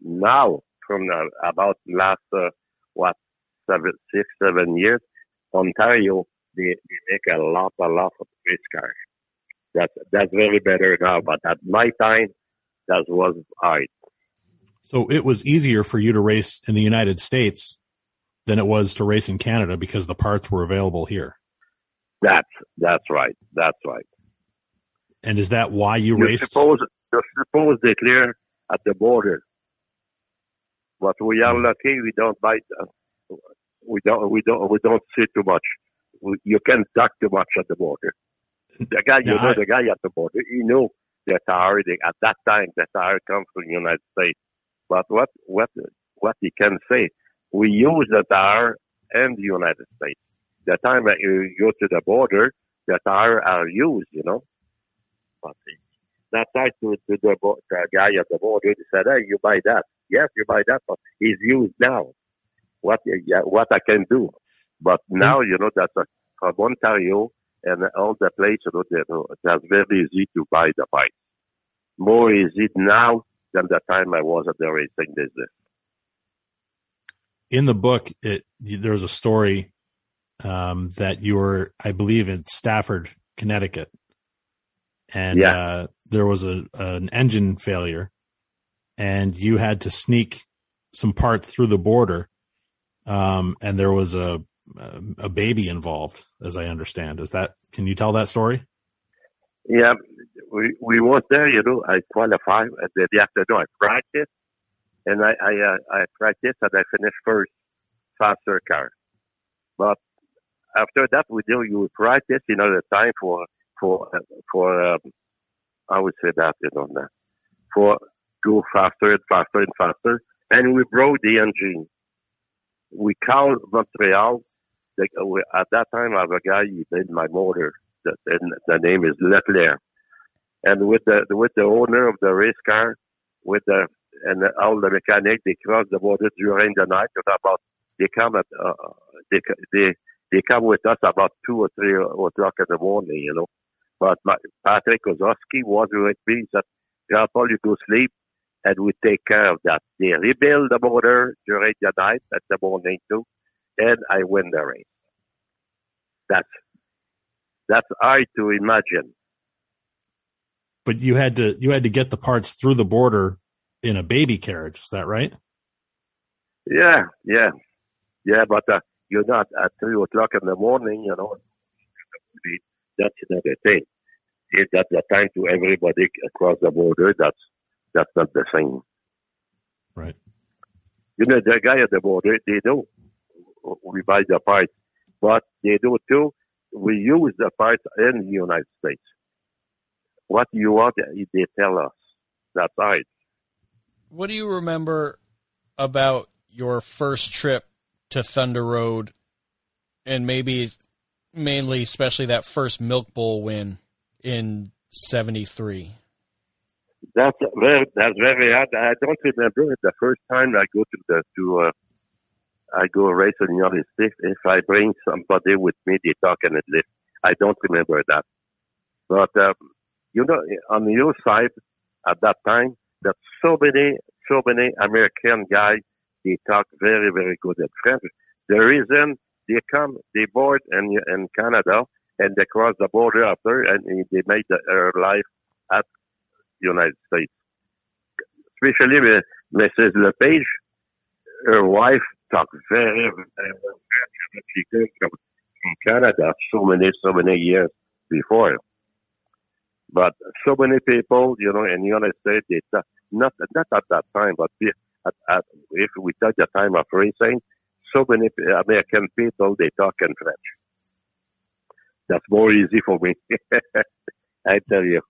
Now, from the, about last, uh, what, seven, six, seven years, Ontario, they, they make a lot, a lot of race cars. That's, that's very better now, but at my time, that was hard. So it was easier for you to race in the United States than it was to race in Canada because the parts were available here. That's, that's right. That's right. And is that why you You raced? suppose, you suppose they clear at the border. But we are Hmm. lucky we don't bite, uh, we don't, we don't, we don't see too much. We, you can't talk too much at the border. The guy, you Yeah, know, I- the guy at the border, he knew the tire, the, at that time, the tire comes from the United States. But what, what, what he can say, we use the tire in the United States. The time that you go to the border, the tire are used, you know. But that time to, to the, bo- the guy at the border, he said, hey, you buy that. Yes, you buy that, but it's used now. What, yeah, what I can do. But now, you know, that's a, from Ontario and all the places, you know, that- uh, that's very easy to buy the bike. More easy now than the time I was at the racing business. In the book, it there was a story um, that you were, I believe, in Stafford, Connecticut, and Yeah. uh, there was a an engine failure, and you had to sneak some parts through the border, um, and there was a a baby involved, as I understand. Is that? Can you tell that story? Yeah, we we was there. You know, I qualified at the, the afternoon. I practiced, and I I, uh, I practiced and I finished first faster car. But after that, we do you practice. You know, the time for for for um, I would say that you know that for go faster and faster and faster, and we broke the engine. We called Montreal. The, we, at that time, I have a guy. He made my motor the, the name is Leclerc. And with the with the owner of the race car, with the and all the mechanics, they cross the border during the night. About they come at uh, they they they come with us about two or three o'clock in the morning, you know. But my, Patrick Kozowski was with me. He said, "Grandpa, you go sleep, and we take care of that." They rebuild the border during the night at the morning too, and I win the race. That's that's hard to imagine. But you had to you had to get the parts through the border in a baby carriage. Is that right? Yeah, yeah, yeah. But uh, you're not at three o'clock in the morning. You know, that's another thing. Is that the time to everybody across the border, that's that's not the same. Right. You know, the guy at the border, they know we buy the parts, but they do too. We use the parts in the United States. What you want, they tell us. That's right. What do you remember about your first trip to Thunder Road and maybe mainly especially that first Milk Bowl win in 73? That's very, that's very hard. I don't remember the first time I go to the, to, uh, I go race in the United States. If I bring somebody with me, they talk and it lift. I don't remember that. But, um, you know, on your side, at that time, that so many, so many American guys, they talk very, very good at French. The reason they come, they board in, in Canada and they cross the border after and they make their life at United States. Especially uh, Mrs. LePage, her wife talked very, very well French. She came from, from Canada so many, so many years before. But so many people, you know, in the United States, they talk, not not at that time, but at, at, if we take the time of racing, so many American people they talk in French. That's more easy for me. I tell you.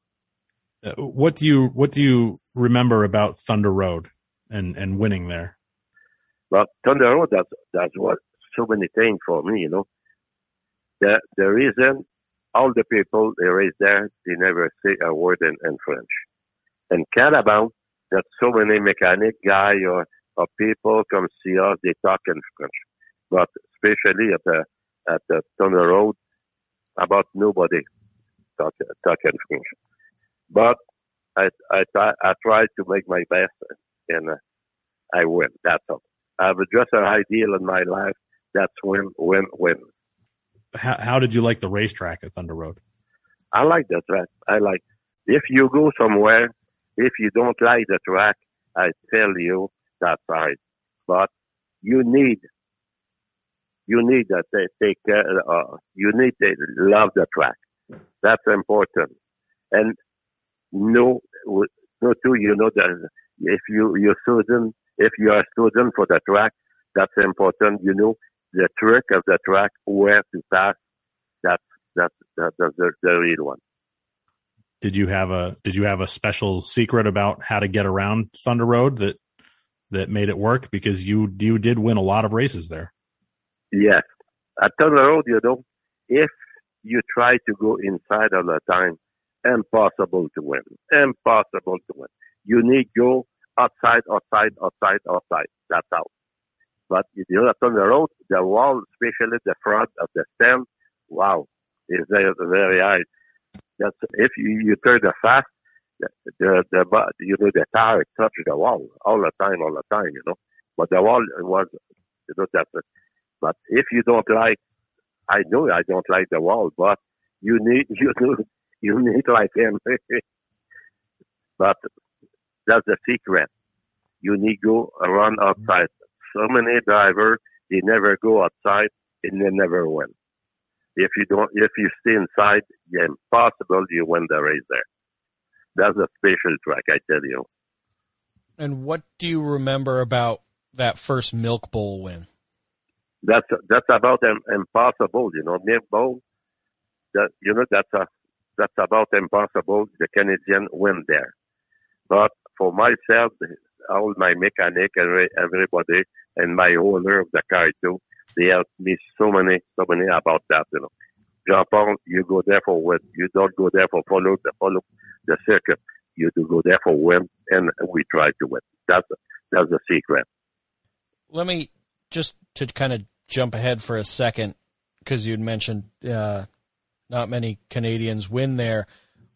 Uh, what do you what do you remember about Thunder Road and and winning there? Well, Thunder Road that's that's what so many things for me. You know, the the reason all the people they raise there they never say a word in, in French. And Carabao, that so many mechanic guy or, or people come see us, they talk in French. But especially at the, at the Thunder Road, about nobody talk, talk in French. But I, I, I try to make my best and uh, I win. That's all. I have just an ideal in my life. That's win, win, win. How, how did you like the racetrack at Thunder Road? I like the track. I like, if you go somewhere if you don't like the track, I tell you that's right. But you need, you need to take care, uh, you need to love the track. That's important. And no, no too, you know that if you, you're student, if you are student for the track, that's important. You know the trick of the track, where to pass. That's, that's, that's the, the real one did you have a did you have a special secret about how to get around Thunder Road that that made it work because you you did win a lot of races there. Yes, at Thunder Road, you know, if you try to go inside all the time, impossible to win. Impossible to win. You need go outside, outside, outside, outside. That's out. But if you look on the road, the wall, especially the front of the stem, wow, is very, very high. That's if you, you turn the fast, the, the, the you know the tire touches the wall all the time, all the time, you know. But the wall was, you know, that's it. But if you don't like, I know I don't like the wall, but you need you know you need like him. but that's the secret. You need go run outside. So many drivers they never go outside and they never win. If you don't, if you stay inside, yeah, impossible you win the race there. That's a special track, I tell you. And what do you remember about that first Milk Bowl win? That's that's about impossible, you know. Milk Bowl, that you know that's a that's about impossible. The Canadian win there, but for myself, all my mechanic and everybody, and my owner of the car too, they helped me so many, so many about that, you know. Jean Paul, you go there for win. You don't go there for follow the follow the circuit. You do go there for win, and we try to win. That's that's the secret. Let me just to kind of jump ahead for a second because you'd mentioned uh, not many Canadians win there.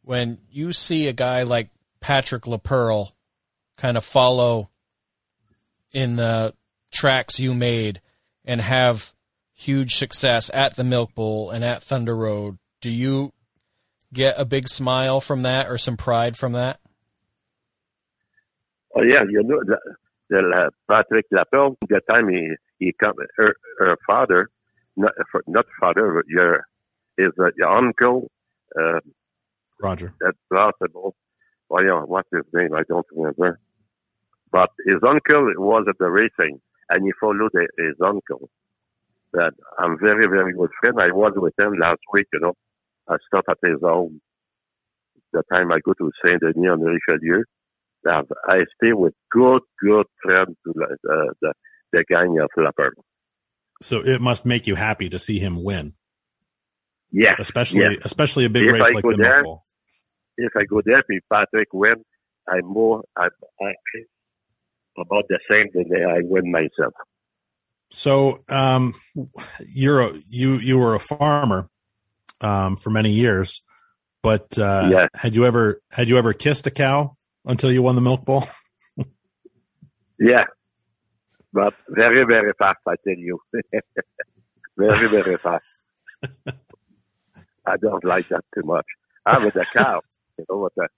When you see a guy like Patrick Laperle kind of follow in the tracks you made and have huge success at the Milk Bowl and at Thunder Road, do you get a big smile from that or some pride from that? Oh yeah, you know the, the uh, Patrick Laperle. The time he he come, her, her father, not not father, your is uh, your uncle uh, Roger. that's possible. Well, yeah, what's his name? I don't remember. But his uncle was at the racing, and he followed his uncle. That I'm very, very good friend. I was with him last week. You know, I stopped at his home. The time I go to Saint Denis on Richelieu, and I stay with good, good friends to the uh, the, the gang of Laperle. So it must make you happy to see him win, Yeah, especially Yeah. especially a big If race I like the there- if I go there, if Patrick win, I'm more I'm happy about the same than I win myself. So um, you're a, you you were a farmer um, for many years, but uh, had you ever had you ever kissed a cow until you won the Milk Bowl? Yeah, but very, very fast, I tell you. very, very fast. I don't like that too much. I'm with the cow. You know what? The,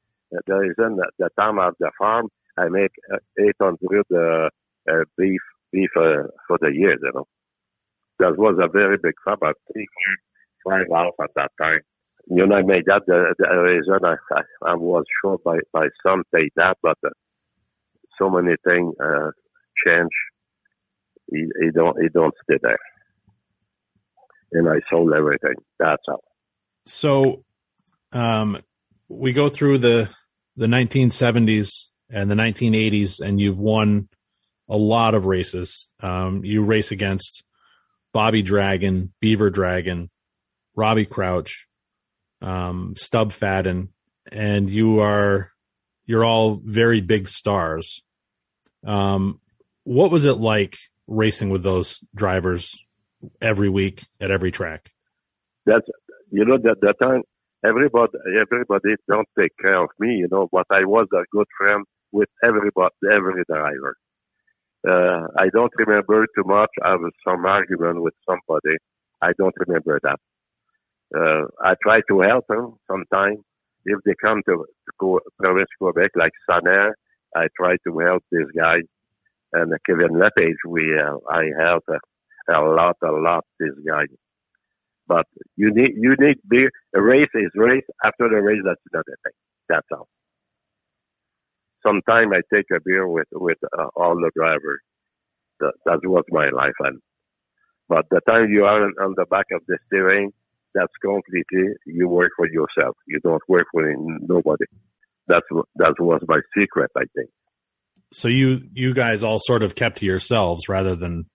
the reason that the time of the farm, I make uh, 800 uh, uh, beef beef uh, for the year. You know, that was a very big farm. About three, five hours at that time. You know, I made that the, the reason I, I, I was sure by by some say that, but uh, so many things uh, change. He, he don't he don't stay there. And I sold everything. That's all. So um, we go through the the 1970s and the 1980s, and you've won a lot of races. Um, you race against Bobby Dragon, Beaver Dragon, Robbie Crouch, um, Stub Fadden, and you are you're all very big stars. Um, what was it like racing with those drivers every week at every track? That's you know that that time everybody everybody don't take care of me, you know, but I was a good friend with everybody every driver. Uh, I don't remember too much. I have some argument with somebody. I don't remember that. Uh, I try to help them sometimes. If they come to, to go, Province Quebec, like Sanair, I try to help this guy. And Kevin Lepage, we, uh, I help a, a lot, a lot this guy. But you need, you need be, A race is race. After the race, that's another thing. That's all. Sometimes I take a beer with, with uh, all the drivers. That, that was my life. And, but the time you are on, the back of the steering, that's completely, you work for yourself. You don't work for nobody. That's, that was my secret, I think. so you you guys all sort of kept to yourselves rather than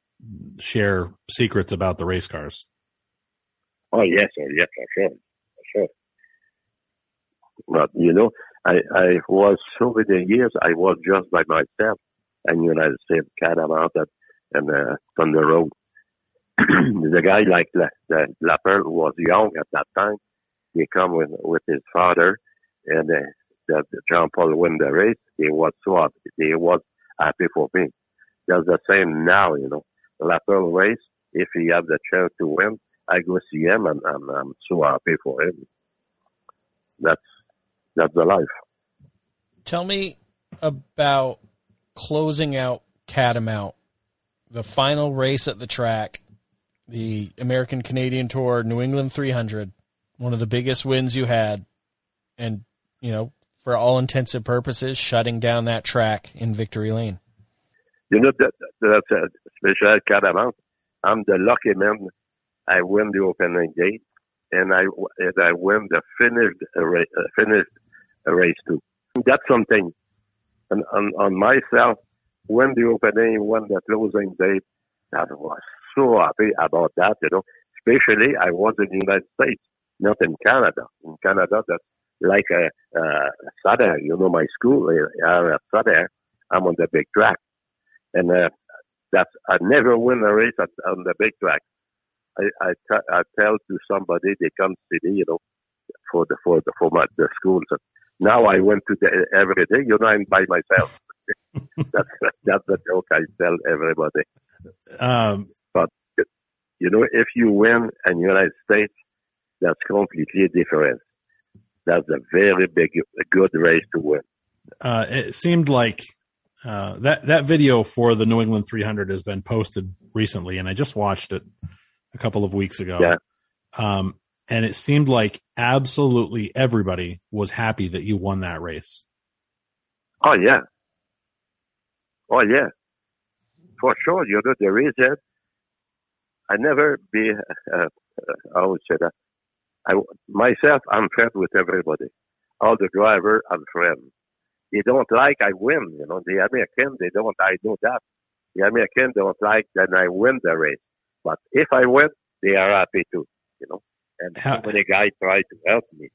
share secrets about the race cars. Oh yes, oh yes, for sure, for sure. But you know, I I was so many years I was just by myself in United States, Catamount and, uh, on the road. the guy like La, the Laperle who was young at that time. He come with with his father, and uh, the Jean Paul win the race. He was so happy. He was happy for me. That's the same now, you know. Laperle race. If he have the chance to win, I go see him and, and I'm so happy for him. That's that's the life. Tell me about closing out Catamount, the final race at the track, the American Canadian Tour, New England 300, one of the biggest wins you had, and you know, for all intents and purposes, shutting down that track in Victory Lane. You know that that's a special Catamount. I'm the lucky man. I win the opening gate, and I and I win the finished race, uh, finished race too. That's something. And on, on myself, when the opening, when the closing date, I was so happy about that. You know, especially I was in the United States, not in Canada. In Canada, that's like a, Sutter. You know, my school uh, at Sutter. I'm on the big track, and uh, that's I never win a race at, on the big track. I I, t- I tell to somebody they come city, you know, for the for the for my the schools. Now I went to the every day. You know, I'm by myself. that's that's the joke I tell everybody. Um, but You know, if you win in United States, that's completely different. That's a very big, a good race to win. uh, it seemed like uh, that that video for the New England 300 has been posted recently, and I just watched it a couple of weeks ago. Yeah. Um, and it seemed like absolutely everybody was happy that you won that race. Oh yeah. Oh yeah. For sure, you know the reason. I never be. Uh, uh, I would say that. I myself, I'm friends with everybody. All the driver, I'm friends. They don't like I win. You know, the American, they don't. I know that. The American don't like that I win the race. But if I win, they are happy too. You know, and how, many guys try to help me.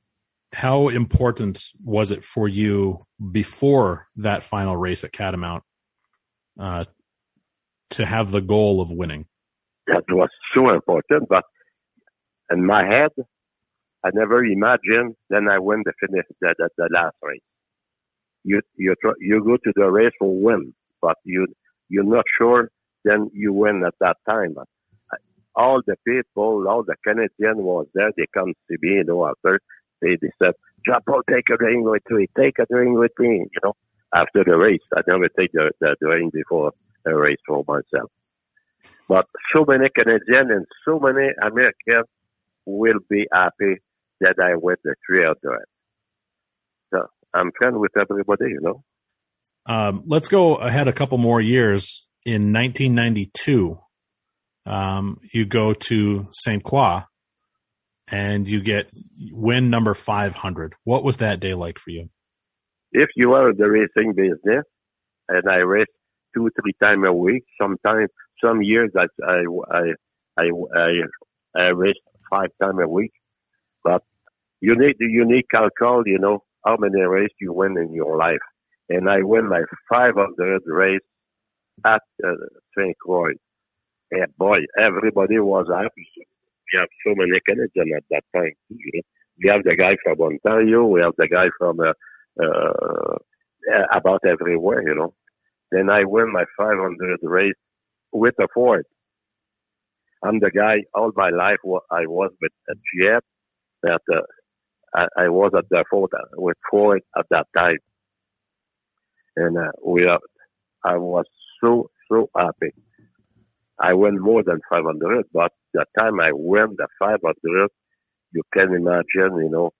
How important was it for you before that final race at Catamount uh, to have the goal of winning? That was so important, but in my head, I never imagined then I win the finish the, the, the last race. You you you go to the race for win, but you you're not sure then you win at that time. But all the people, all the Canadians was there. They come to me, you know, after they, they said, Jean Paul, take a drink with me, take a drink with me, you know, after the race. I never take the, the drink before a race for myself. But so many Canadians and so many Americans will be happy that I win the 300. So I'm friends with everybody, you know. Um, let's go ahead a couple more years. In 1992, um, you go to St. Croix and you get win number 500. What was that day like for you? If you are in the racing business, and I race two, three times a week, sometimes, some years I, I, I, I, I, I race five times a week, but you need the unique calcul, you know, how many races you win in your life. And I win my 500 race at uh, St. Croix. Boy, everybody was happy. We have so many Canadians at that time. We have the guy from Ontario. We have the guy from uh, uh, about everywhere, you know. Then I win my 500 race with a Ford. I'm the guy all my life. I was with a Jeep, that uh, I, I, was at the Ford uh, with Ford at that time, and uh, we are. I was so so happy. I won more than 500, but the time I won the 500, you can imagine, you know,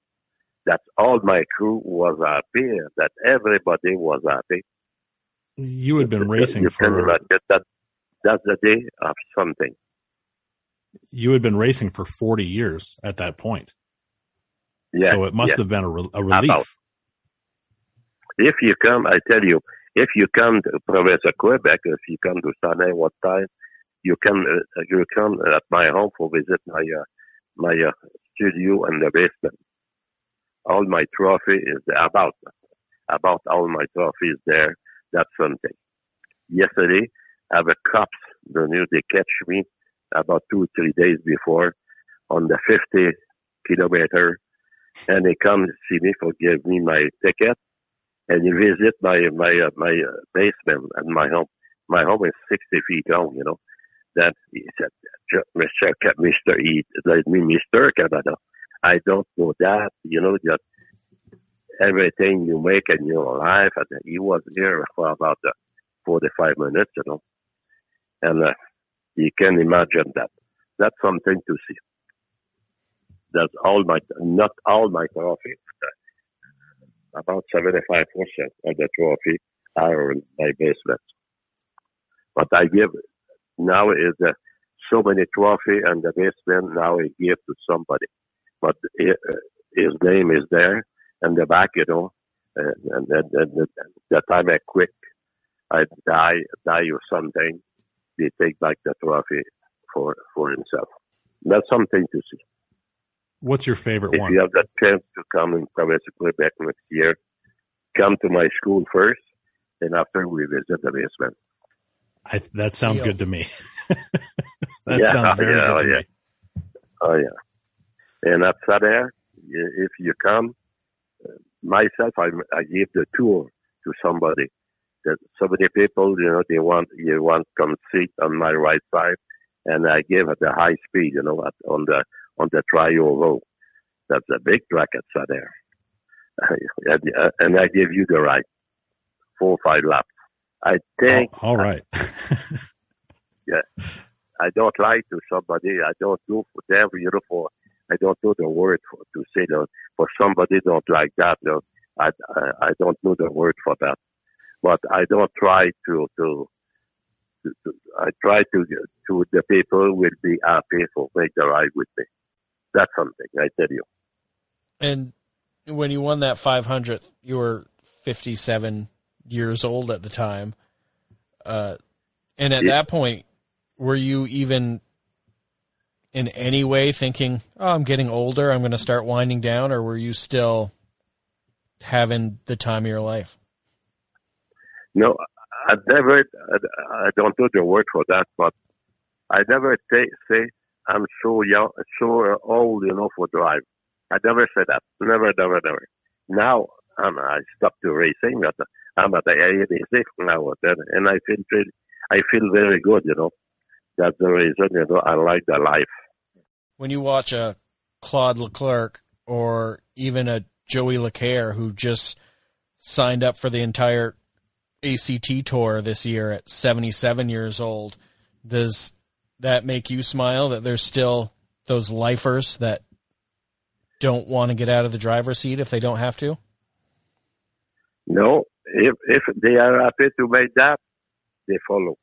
that all my crew was happy, that everybody was happy. You had been racing you for. Can imagine that that's the day of something. You had been racing for 40 years at that point. Yeah, so it must yeah. have been a, re- a relief. About. If you come, I tell you, if you come to Province of Quebec, if you come to Saguenay what time, you can uh, you come at my home for visit my uh, my uh, studio and the basement. All my trophy is about about all my trophies there. That's something. Yesterday, I have a cops. The new they catch me about two three days before on the 50 kilometer, and they come to see me for give me my ticket, and they visit my my my basement and my home. My home is 60 feet long, you know that he said, Mr. Mr. E, let me Mr. Canada. I don't know that, you know, just everything you make in your life. And he was here for about uh, 45 minutes, you know. And uh, you can imagine that. That's something to see. That's all my, not all my trophies. About 75% of the trophy are in my basement. But I give now is uh, so many trophy and the basement now he give to somebody, but his name is there and the back, you know, and, and, and, and the time I quit, I die, die or something, they take back the trophy for for himself. That's something to see. What's your favorite if one? If you have the chance to come in Province of Quebec next year, come to my school first, and after we visit the basement. I, that sounds good to me. that yeah, sounds very yeah, good to oh, yeah. me. Oh yeah. And after there, if you come, uh, myself, I, I give the tour to somebody. That so many people, you know, they want you want come sit on my right side, and I give at the high speed, you know, at, on the on the Trio road. That's a big track at there. Uh, and I give you the ride, four or five laps. I think. Oh, all right. yeah. I don't lie to somebody. I don't do for them, you know, for I don't know the word for, to say that for somebody don't like that. You know, I, I I don't know the word for that, but I don't try to to. to, to I try to to the people will be happy for make the ride with me. That's something I tell you. And when you won that 500, you were 57 years old at the time. Uh, and at Yeah. that point, were you even in any way thinking, "Oh, I'm getting older, I'm going to start winding down," or were you still having the time of your life? No, I never. I, I don't know the word for that, but I never say say I'm so young, so old, you know, for drive. I never say that. Never, never, never. Now I'm, I stopped to racing, uh, but I'm at the AADC now, and I feel pretty, I feel very good, you know. That's the reason, you know, I like the life. When you watch a Claude Leclerc or even a Joey Laquerre who just signed up for the entire ACT tour this year at 77 years old, does that make you smile that there's still those lifers that don't want to get out of the driver's seat if they don't have to? No, if if they are happy to make that, they follow.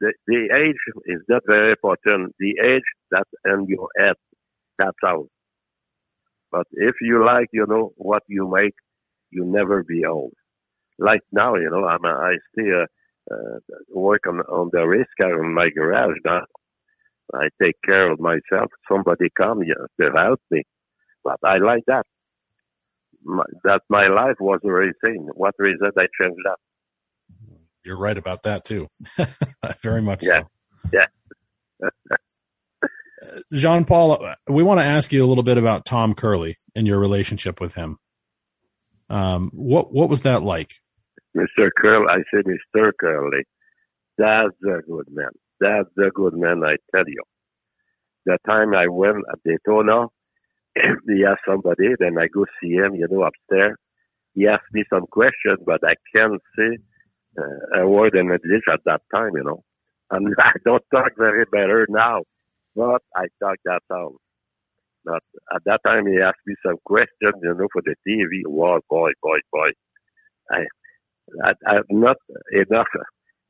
The, the age is not very important. The age that's in your head, that's all. But if you like, you know, what you make, you never be old. Like now, you know, I'm a, I still uh, uh, work on on the race car in my garage now. I take care of myself. Somebody come here to help me, but I like that. My, that my life was racing. What reason I changed that? You're right about that too. Very much Yeah. so. Yeah. Jean Paul, we want to ask you a little bit about Tom Curley and your relationship with him. Um, what what was that like? Mr. Curl, I say Mr. Curley. That's a good man. That's a good man, I tell you. The time I went at Daytona, he asked somebody, then I go see him, you know, upstairs. He asked me some questions, but I can't say uh, a word in English at that time, you know. And I don't talk very better now, but I talk that time. But at that time, he asked me some questions, you know, for the TV. Wow, boy, boy, boy. I, I, I'm not enough.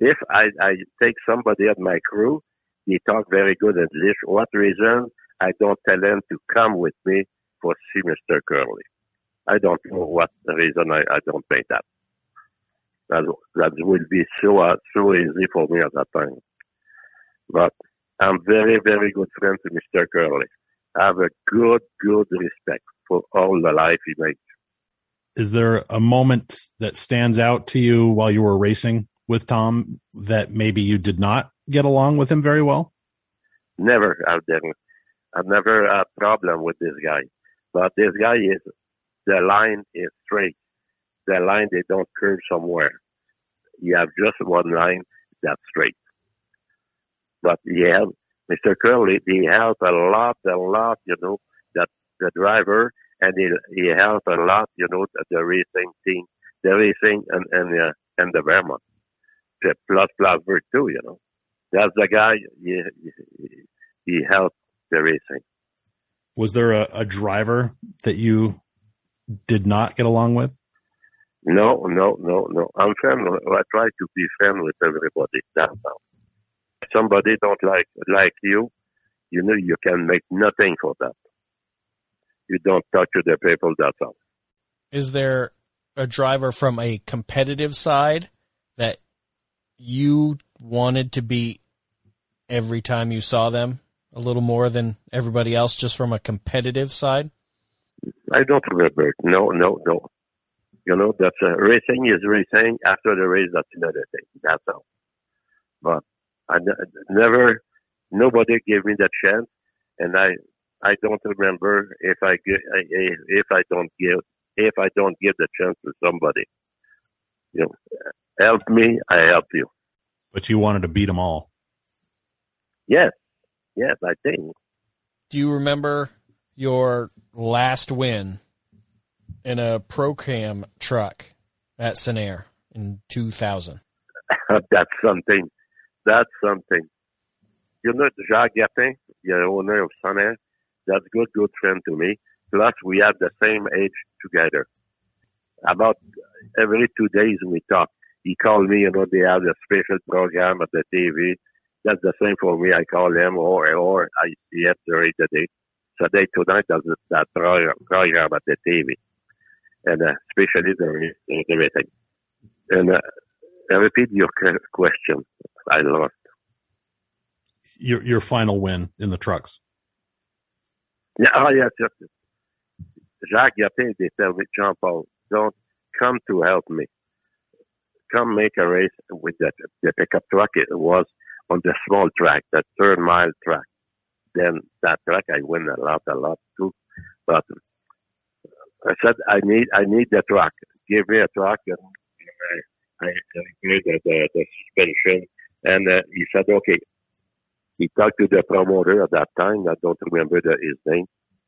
If I, I take somebody at my crew, they talk very good English. What reason I don't tell them to come with me for see Mr. Curley? I don't know what the reason I, I don't make that. That that will be so uh, so easy for me at that time. But I'm very very good friend to Mr. Curley. I have a good good respect for all the life he made. Is there a moment that stands out to you while you were racing with Tom that maybe you did not get along with him very well? Never out there. I've never had problem with this guy. But this guy is the line is straight. The line they don't curve somewhere. You have just one line that's straight. But yeah, Mr. Curley, he helped a lot, a lot, you know, that the driver and he he helped a lot, you know, the, the racing team, the racing and and uh, and the Vermont. Plus Plattsburgh too, you know. That's the guy he, he, he helped the racing. Was there a, a driver that you did not get along with? No, no, no, no. I'm friend. I try to be friend with everybody. That's all. Somebody don't like like you, you know you can make nothing for that. You don't touch the people. That's all. Is there a driver from a competitive side that you wanted to beat every time you saw them a little more than everybody else just from a competitive side? I don't remember. No, no, no. You know, that's uh, racing is racing. After the race, that's another thing. That's all. But I n- never, nobody gave me that chance, and I, I don't remember if I give, if I don't give, if I don't give the chance to somebody. You know, help me, I help you. But you wanted to beat them all. Yes, yes, I think. Do you remember your last win in a Procam truck at Sanair in 2000? that's something. That's something. You know, Jacques Gapin, the owner of Sanair, That's good, good friend to me. Plus, we have the same age together. About every two days we talk. He called me, you know, they have a special program at the TV. That's the same for me. I call him or, or I see it during the day. So they tonight does that program at the TV. And uh, especially during everything. And uh, I repeat your question. I lost. Your your final win in the trucks. Yeah, oh yes, yes. Jacques Gapin, they tell me, Jean Paul, don't come to help me. Come make a race with that the pickup truck. It was on the small track, that third mile track. Then that track I win a lot, a lot too. But I said I need I need the truck. Give me a truck and I, I made the, the, the suspension and uh, he said okay. He talked to the promoter at that time. I don't remember the, his name.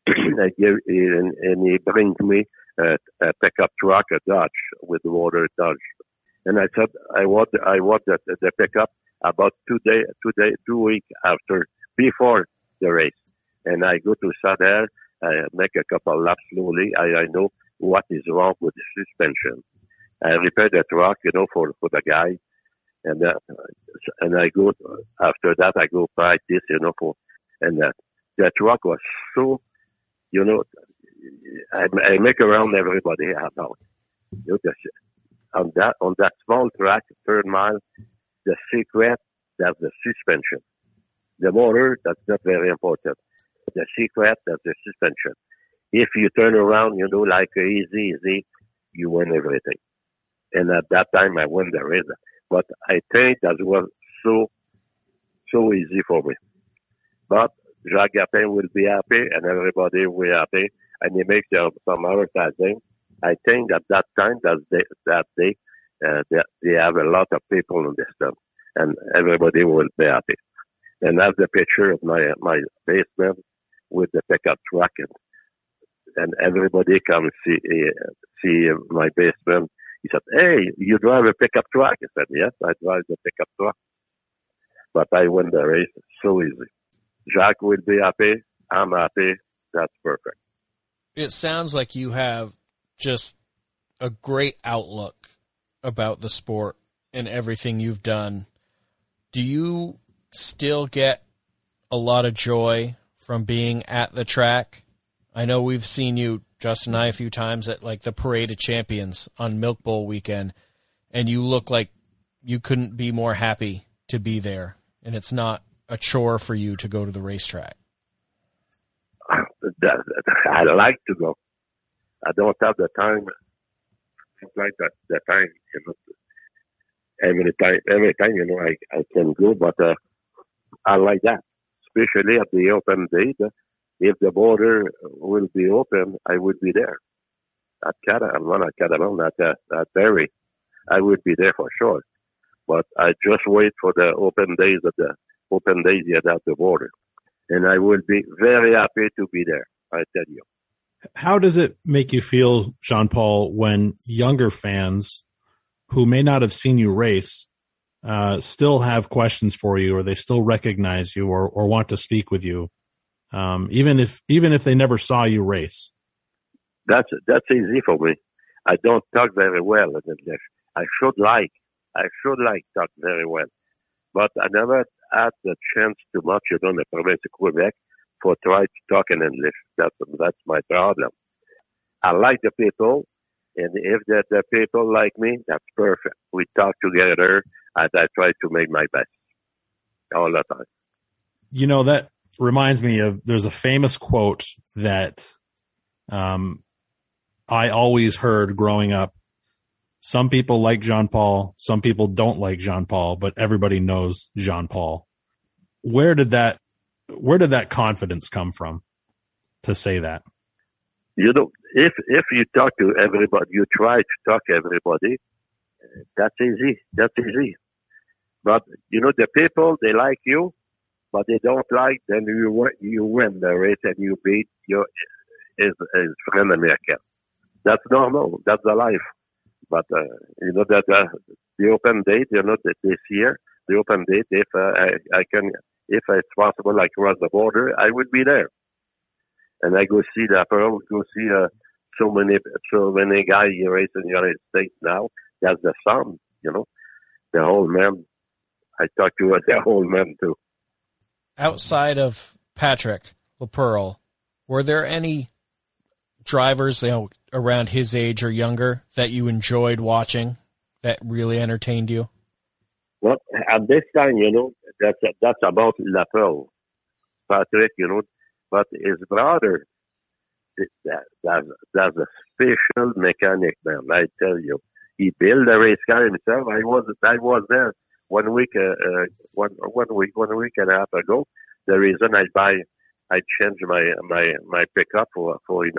Give and, and he brings me a, a pickup truck, a Dodge with water Dodge. And I said I want I want the, the pickup about two day two day two week after before the race. And I go to Sader, I make a couple laps slowly. I, I know what is wrong with the suspension. I repair the truck, you know, for for the guy, and uh, and I go after that. I go practice, you know, for and uh, the truck was so, you know, I, I make around everybody about. You know, just, on that on that small track, third mile, the secret that's the suspension. The motor that's not very important. The secret that's the suspension. If you turn around, you know, like easy, easy, you win everything. And at that time, I won the race. But I think that was so, so easy for me. But Jacques Gapin will be happy and everybody will be happy and he makes some advertising. I think at that time, that day, that day, uh, they, they have a lot of people in this stuff and everybody will be happy. And I have the picture of my, my basement with the pickup truck and, and everybody come see, uh, see my basement he said, Hey, you drive a pickup truck? I said, Yes, I drive the pickup truck. But I win the race so easy. Jacques will be happy. I'm happy. That's perfect. It sounds like you have just a great outlook about the sport and everything you've done. Do you still get a lot of joy from being at the track? I know we've seen you Justin and I a few times at like the Parade of Champions on Milk Bowl weekend, and you look like you couldn't be more happy to be there, and it's not a chore for you to go to the racetrack. I like to go. I don't have the time. Like that, the time, you know. Every time, every time, you know, I I can go, but uh, I like that, especially at the open day if the border will be open, I would be there. At Catalan, not at Catalan, at, uh, at Barre. I would be there for sure. But I just wait for the open days of the open days at the border. And I will be very happy to be there, I tell you. How does it make you feel, Jean Paul, when younger fans who may not have seen you race uh, still have questions for you or they still recognize you or, or want to speak with you um, even if even if they never saw you race. That's that's easy for me. I don't talk very well in English. I should like I should like talk very well, but I never had the chance too much, you know, in the province of Quebec for try to talk in English. That's that's my problem. I like the people, and if the, the people like me, that's perfect. We talk together, and I try to make my best all the time. You know that reminds me of there's a famous quote that um, I always heard growing up. Some people like Jean Paul, some people don't like Jean Paul, but everybody knows Jean Paul. Where did that where did that confidence come from to say that? You know, if if you talk to everybody, you try to talk to everybody. That's easy. That's easy. But you know, the people they like you, but they don't like, then you you win the race and you beat your his, his friend American. That's normal. That's the life. But uh, you know that uh, the open date, you know, that this year, the open date, if uh, I, I can, if it's possible, I cross the border, I would be there. and I go see the Pearl, go see uh, so many so many guys you race in the United States now. That's the son, you know, the whole man. I talk to the whole man too. Outside of Patrick Laperle, were there any drivers you know around his age or younger that you enjoyed watching that really entertained you? Well, at this time, you know, that's that's about Laperle, Patrick, you know, but his brother, that, that, that's a special mechanic, man. I tell you, he built a race car himself. I was I was there one week, uh, uh, one one week, one week and a half ago. The reason I buy, I changed my my my pickup for for a,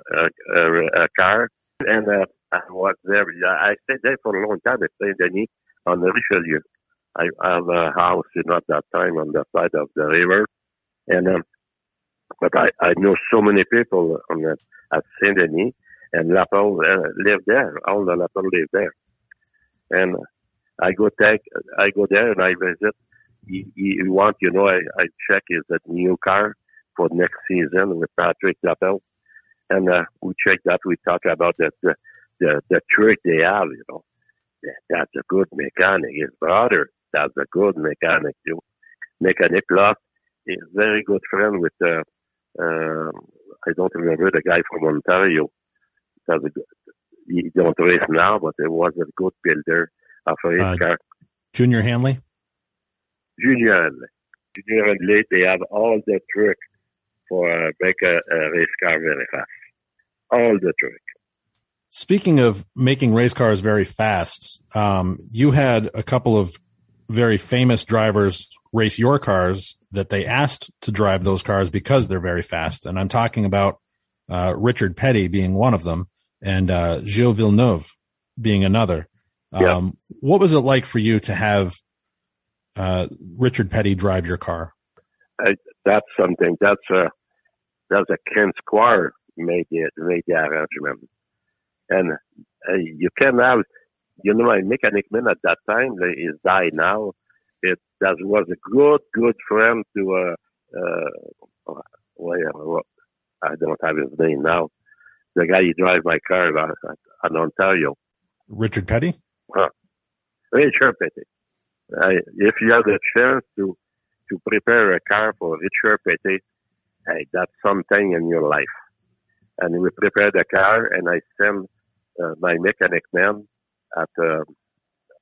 a, a car, and uh, I was there. I stayed there for a long time at Saint Denis on the Richelieu. I have a house, you know, at that time on the side of the river, and um, but I, I know so many people on the, at Saint Denis, and Laperle uh, live there. All the Laperle live there, and I go take, I go there and I visit. He, he want, you know, I, I check is a new car for next season with Patrick Laperle, and uh, we check that. We talk about the the the, the trick they have, you know. That's a good mechanic. His brother, that's a good mechanic too. Mechanic Lot is very good friend with uh, uh, I don't remember the guy from Ontario. That's a good, he don't race now, but it was a good builder of a race Uh, car. Junior Hanley. Junior Hanley. Junior Hanley, they have all the tricks for uh, make a, a race car very fast. All the tricks. Speaking of making race cars very fast, um, you had a couple of very famous drivers race your cars that they asked to drive those cars because they're very fast. And I'm talking about uh, Richard Petty being one of them and uh, Gilles Villeneuve being another. Yeah. Um, what was it like for you to have uh, Richard Petty drive your car? That's something. That's a that's a Ken Squier made the made the arrangement, and uh, you can have. You know, my mechanic man at that time he is died now. It that was a good good friend to uh uh well, I don't have his name now. The guy he drives my car at, at Ontario. Richard Petty? Richard Petty. Uh, if you have the chance to to prepare a car for Richard Petty, hey, that's something in your life. And we prepared the car, and I sent uh, my mechanic man at uh,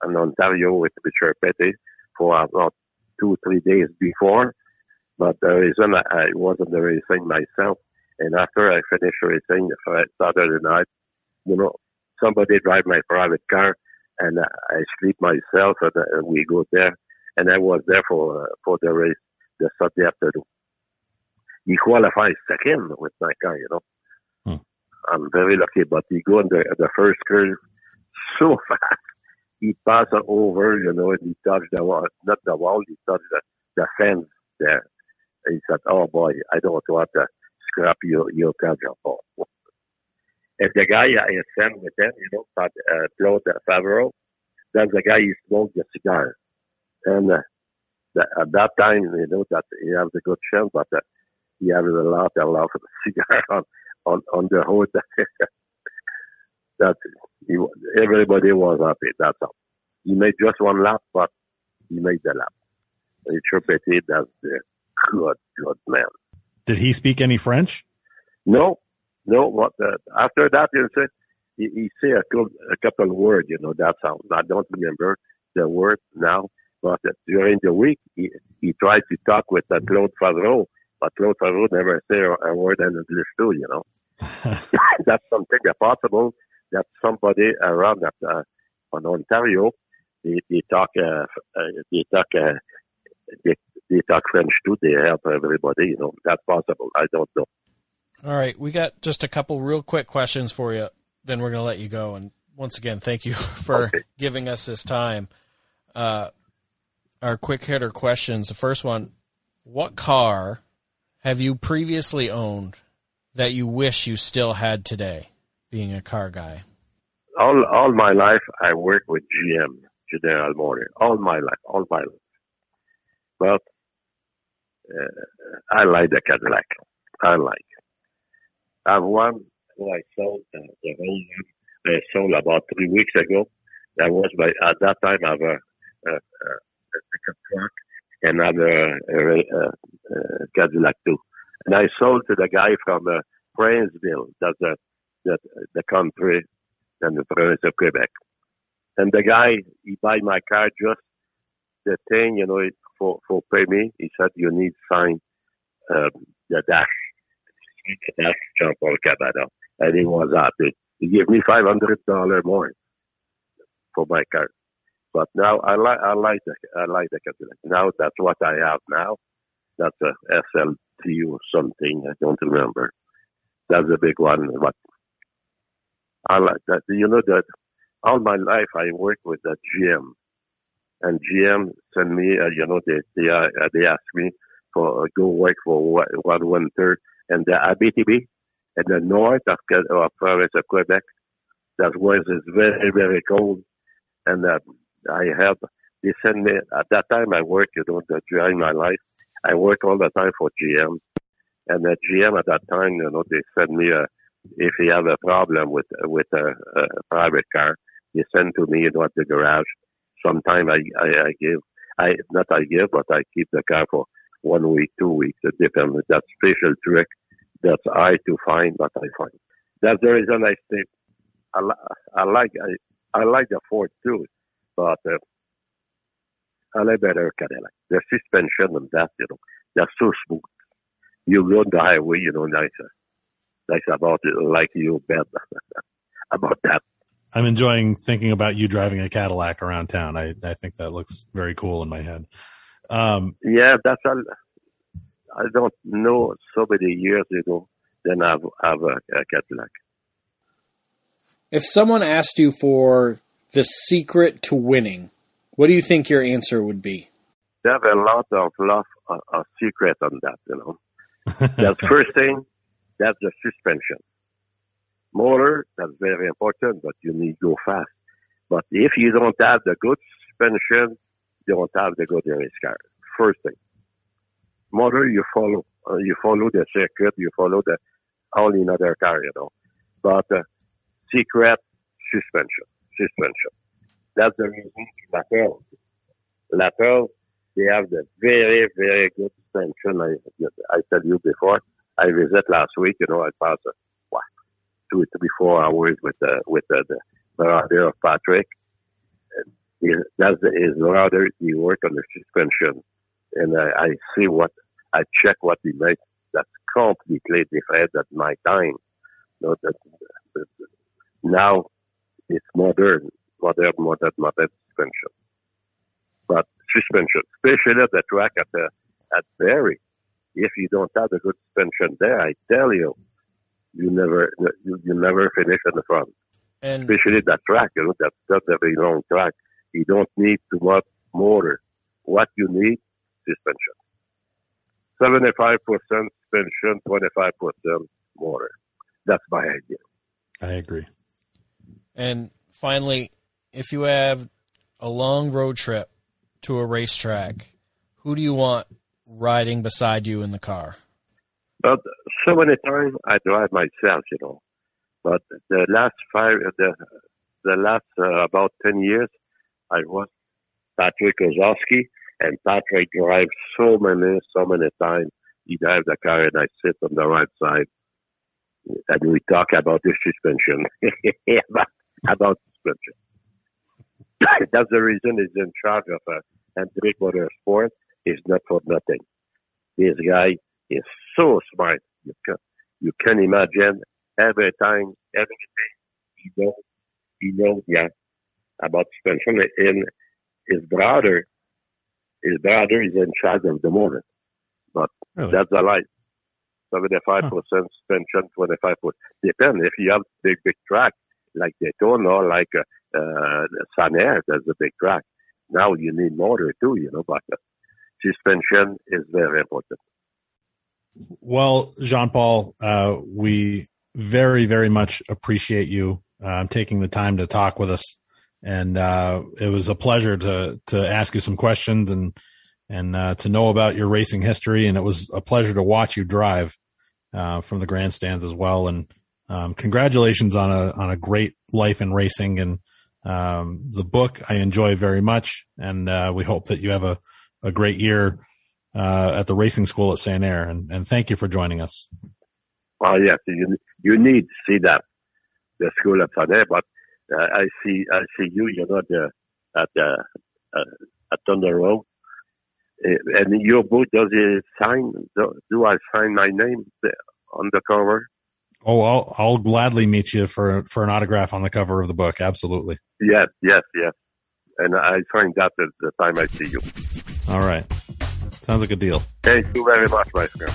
in Ontario with Richard Petty for about two three days before. But the reason I, I wasn't the racing myself, and after I finished racing Saturday night, you know, somebody drive my private car and I sleep myself and, uh, we go there and I was there for uh, for the race the Sunday afternoon. He qualified second with my car, you know. Hmm. I'm very lucky, but he go in the the first curve so fast. He passed over, you know, and he touched the wall, not the wall, he touched the, the fence there. And he said, "Oh boy, I don't want to scrap your your Jean-Paul." And the guy I sent with him, you know, but, uh, Claude Favreau, that's the guy who smoked the cigar. And uh, at that time, you know, that he has a good chance, but uh, he has a lot, a lot of cigar on, on, on the hood. That he, everybody was happy, that's all. He made just one lap, but he made the lap. Richard Petty, that's the good, good man. Did he speak any French? No, no. What uh, after that? You say he, he say a couple, a couple words. You know that's how. I don't remember the word now, but uh, during the week he he tried to talk with uh, Claude Favreau, but Claude Favreau never say a, a word in English too. You know, that's something that possible that somebody around that uh, on Ontario they, they talk uh, uh, they talk uh, they, they talk French too. They help everybody. You know, that's possible. I don't know. All right, we got just a couple real quick questions for you. Then we're going to let you go. And once again, thank you for Okay. giving us this time. Uh, our quick hitter questions. The first one: What car have you previously owned that you wish you still had today? Being a car guy. all all my life I work with GM, General Motors. All my life, all my life. But uh, I like the Cadillac. I like. I have one who I sold uh, the whole. I sold about three weeks ago. That was by at that time I have a, a, a pickup truck and a, a, a, a Cadillac too. And I sold to the guy from uh, Princeville, that's the, the the country and the province of Quebec. And the guy, he buy my car just the thing, you know, for for pay me. He said you need sign um, the dash, the dash Jean Paul Cabana, and he was happy. He gave me five hundred dollar more for my car. But now I like I like the I like the Cadillac. Now that's what I have now. That's a SLT or something. I don't remember. That's a big one. But I like that. You know that all my life I worked with the GM, and GM sent me. Uh, you know they they uh, they asked me for uh, go work for one winter and the ABTB in the north of, of province of Quebec. That was very very cold, and uh, I have they sent me at that time I worked. You know, during my life I worked all the time for GM, and the GM at that time, you know, they send me a if you have a problem with with a, a private car, you send to me, at the garage. Sometime I, I I give I not I give, but I keep the car for one week, two weeks. It depends. That special trick that's hard to find, but I find. That's the reason I say I, I like I, I like the Ford too, but uh, I like better Cadillac. The suspension and that, you know, they're so smooth. You go on the highway, you know, nice, nice about it, like you bet about that. I'm enjoying thinking about you driving a Cadillac around town. I, I think that looks very cool in my head. Um, yeah, that's all. I don't know so many years ago. Then I've have a, a Cadillac. If someone asked you for the secret to winning, what do you think your answer would be? They have a lot of love, uh, a secret on that. You know, the first thing that's the suspension. Motor, that's very important, but you need to go fast. But if you don't have the good suspension, you don't have the good race car. First thing. Motor, you follow, uh, you follow the circuit, you follow the all in other car, you know. But uh, secret suspension, suspension. That's the reason Laperle. Laperle, they have the very, very good suspension. I, I tell you before, I visit last week, you know, I passed uh, what, two, three, four hours with uh, with uh, the brother of Patrick. And he, that's his brother. He worked on the suspension, and I, I see what I check what he makes. That's completely different at my time. You know, that, that, now it's modern, modern, modern, modern suspension. But suspension, especially at the track at the at Barre, if you don't have a good suspension there, I tell you, you never you, you never finish in the front. And Especially that track, you know, that's not a very long track. You don't need too much motor. What you need, suspension. Seventy-five percent suspension, twenty-five percent motor. That's my idea. I agree. and finally, if you have a long road trip to a racetrack, who do you want riding beside you in the car? But so many times I drive myself, you know. But the last five, the the last uh, about ten years, I was Patrick Kozowski, and Patrick drives so many, so many times. He drives the car, and I sit on the right side, and we talk about the suspension, about, about suspension. That's the reason he's in charge of uh, Hendrick Motorsport. Is not for nothing. This guy is so smart. You can you can imagine every time, everything he knows, he knows, yeah, about suspension. And his brother, his brother is in charge of the motor. But Really? that's a lie. Seventy-five percent suspension, twenty-five percent. Depends if you have big, big track like Daytona, like uh, uh, Sanair, that's a big track. Now you need motor too, you know, but uh, suspension is very important. Well, Jean Paul, uh, we very, very much appreciate you uh, taking the time to talk with us, and uh, it was a pleasure to to ask you some questions and and uh, to know about your racing history, and it was a pleasure to watch you drive. uh, from the grandstands as well. And um, congratulations on a on a great life in racing and um, the book. I enjoy very much, and uh, we hope that you have a a great year uh, at the racing school at Sanair. And, and thank you for joining us. Oh yes, you you need to see that the school at Sanair, but uh, I see I see you. You know the at the uh, at Thunder Road. Uh, and your book does it sign? Do, do I sign my name on the cover? Oh, I'll I'll gladly meet you for for an autograph on the cover of the book. Absolutely. Yes, yes, yes. And I find that the, the time I see you. All right. Sounds like a deal. Thank you very much, my friend.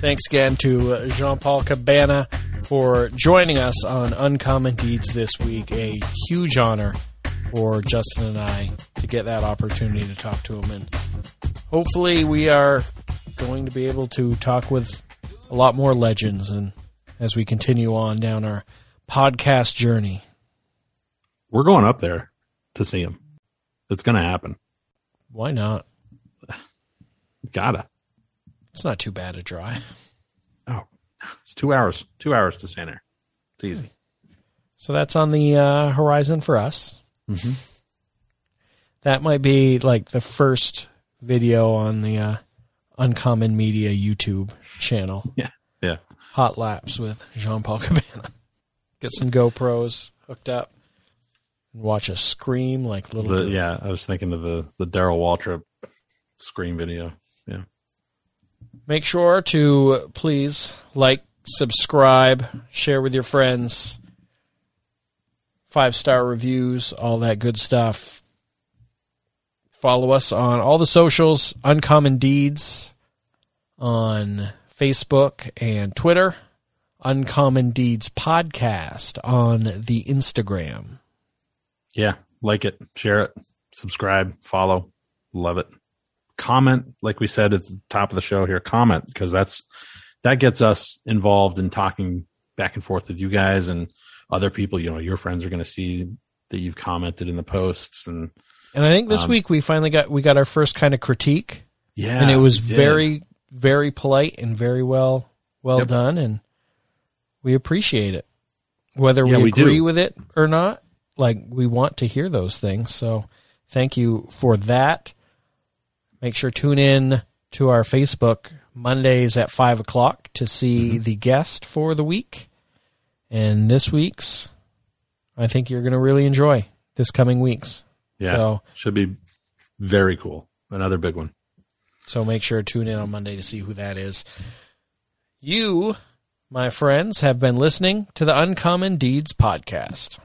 Thanks again to uh, Jean Paul Cabana for joining us on Uncommon Deeds this week. A huge honor for Justin and I to get that opportunity to talk to him. And hopefully, we are going to be able to talk with a lot more legends and as we continue on down our podcast journey. We're going up there to see him. It's going to happen. Why not? Gotta. It's not too bad a drive. Oh, it's two hours. Two hours to Sanair. It's easy. So that's on the uh, horizon for us. Mm-hmm. That might be like the first video on the uh, Uncommon Media YouTube channel. Yeah. Yeah. Hot laps with Jean Paul Cabana. Get some GoPros hooked up and watch us scream like little. The, yeah, I was thinking of the the Darrell Waltrip scream video. Yeah. Make sure to uh, please like, subscribe, share with your friends, five star reviews, all that good stuff. Follow us on all the socials, Uncommon Deeds on Facebook and Twitter, Uncommon Deeds Podcast on the Instagram. Yeah, like it, share it, subscribe, follow, love it. Comment, like we said at the top of the show here, comment because that's that gets us involved in talking back and forth with you guys and other people. You know, your friends are going to see that you've commented in the posts and And I think this Um, week we finally got we got our first kind of critique. yeah, and it was very very polite and very well well Yep. done and we appreciate it whether Yeah, we we agree do. with it or not like we want to hear those things so thank you for that make sure tune in to our facebook mondays at five o'clock to see Mm-hmm. the guest for the week and this week's i think you're going to really enjoy this coming weeks yeah, so should be very cool. Another big one. So make sure to tune in on Monday to see who that is. You, my friends, have been listening to the Uncommon Deeds podcast.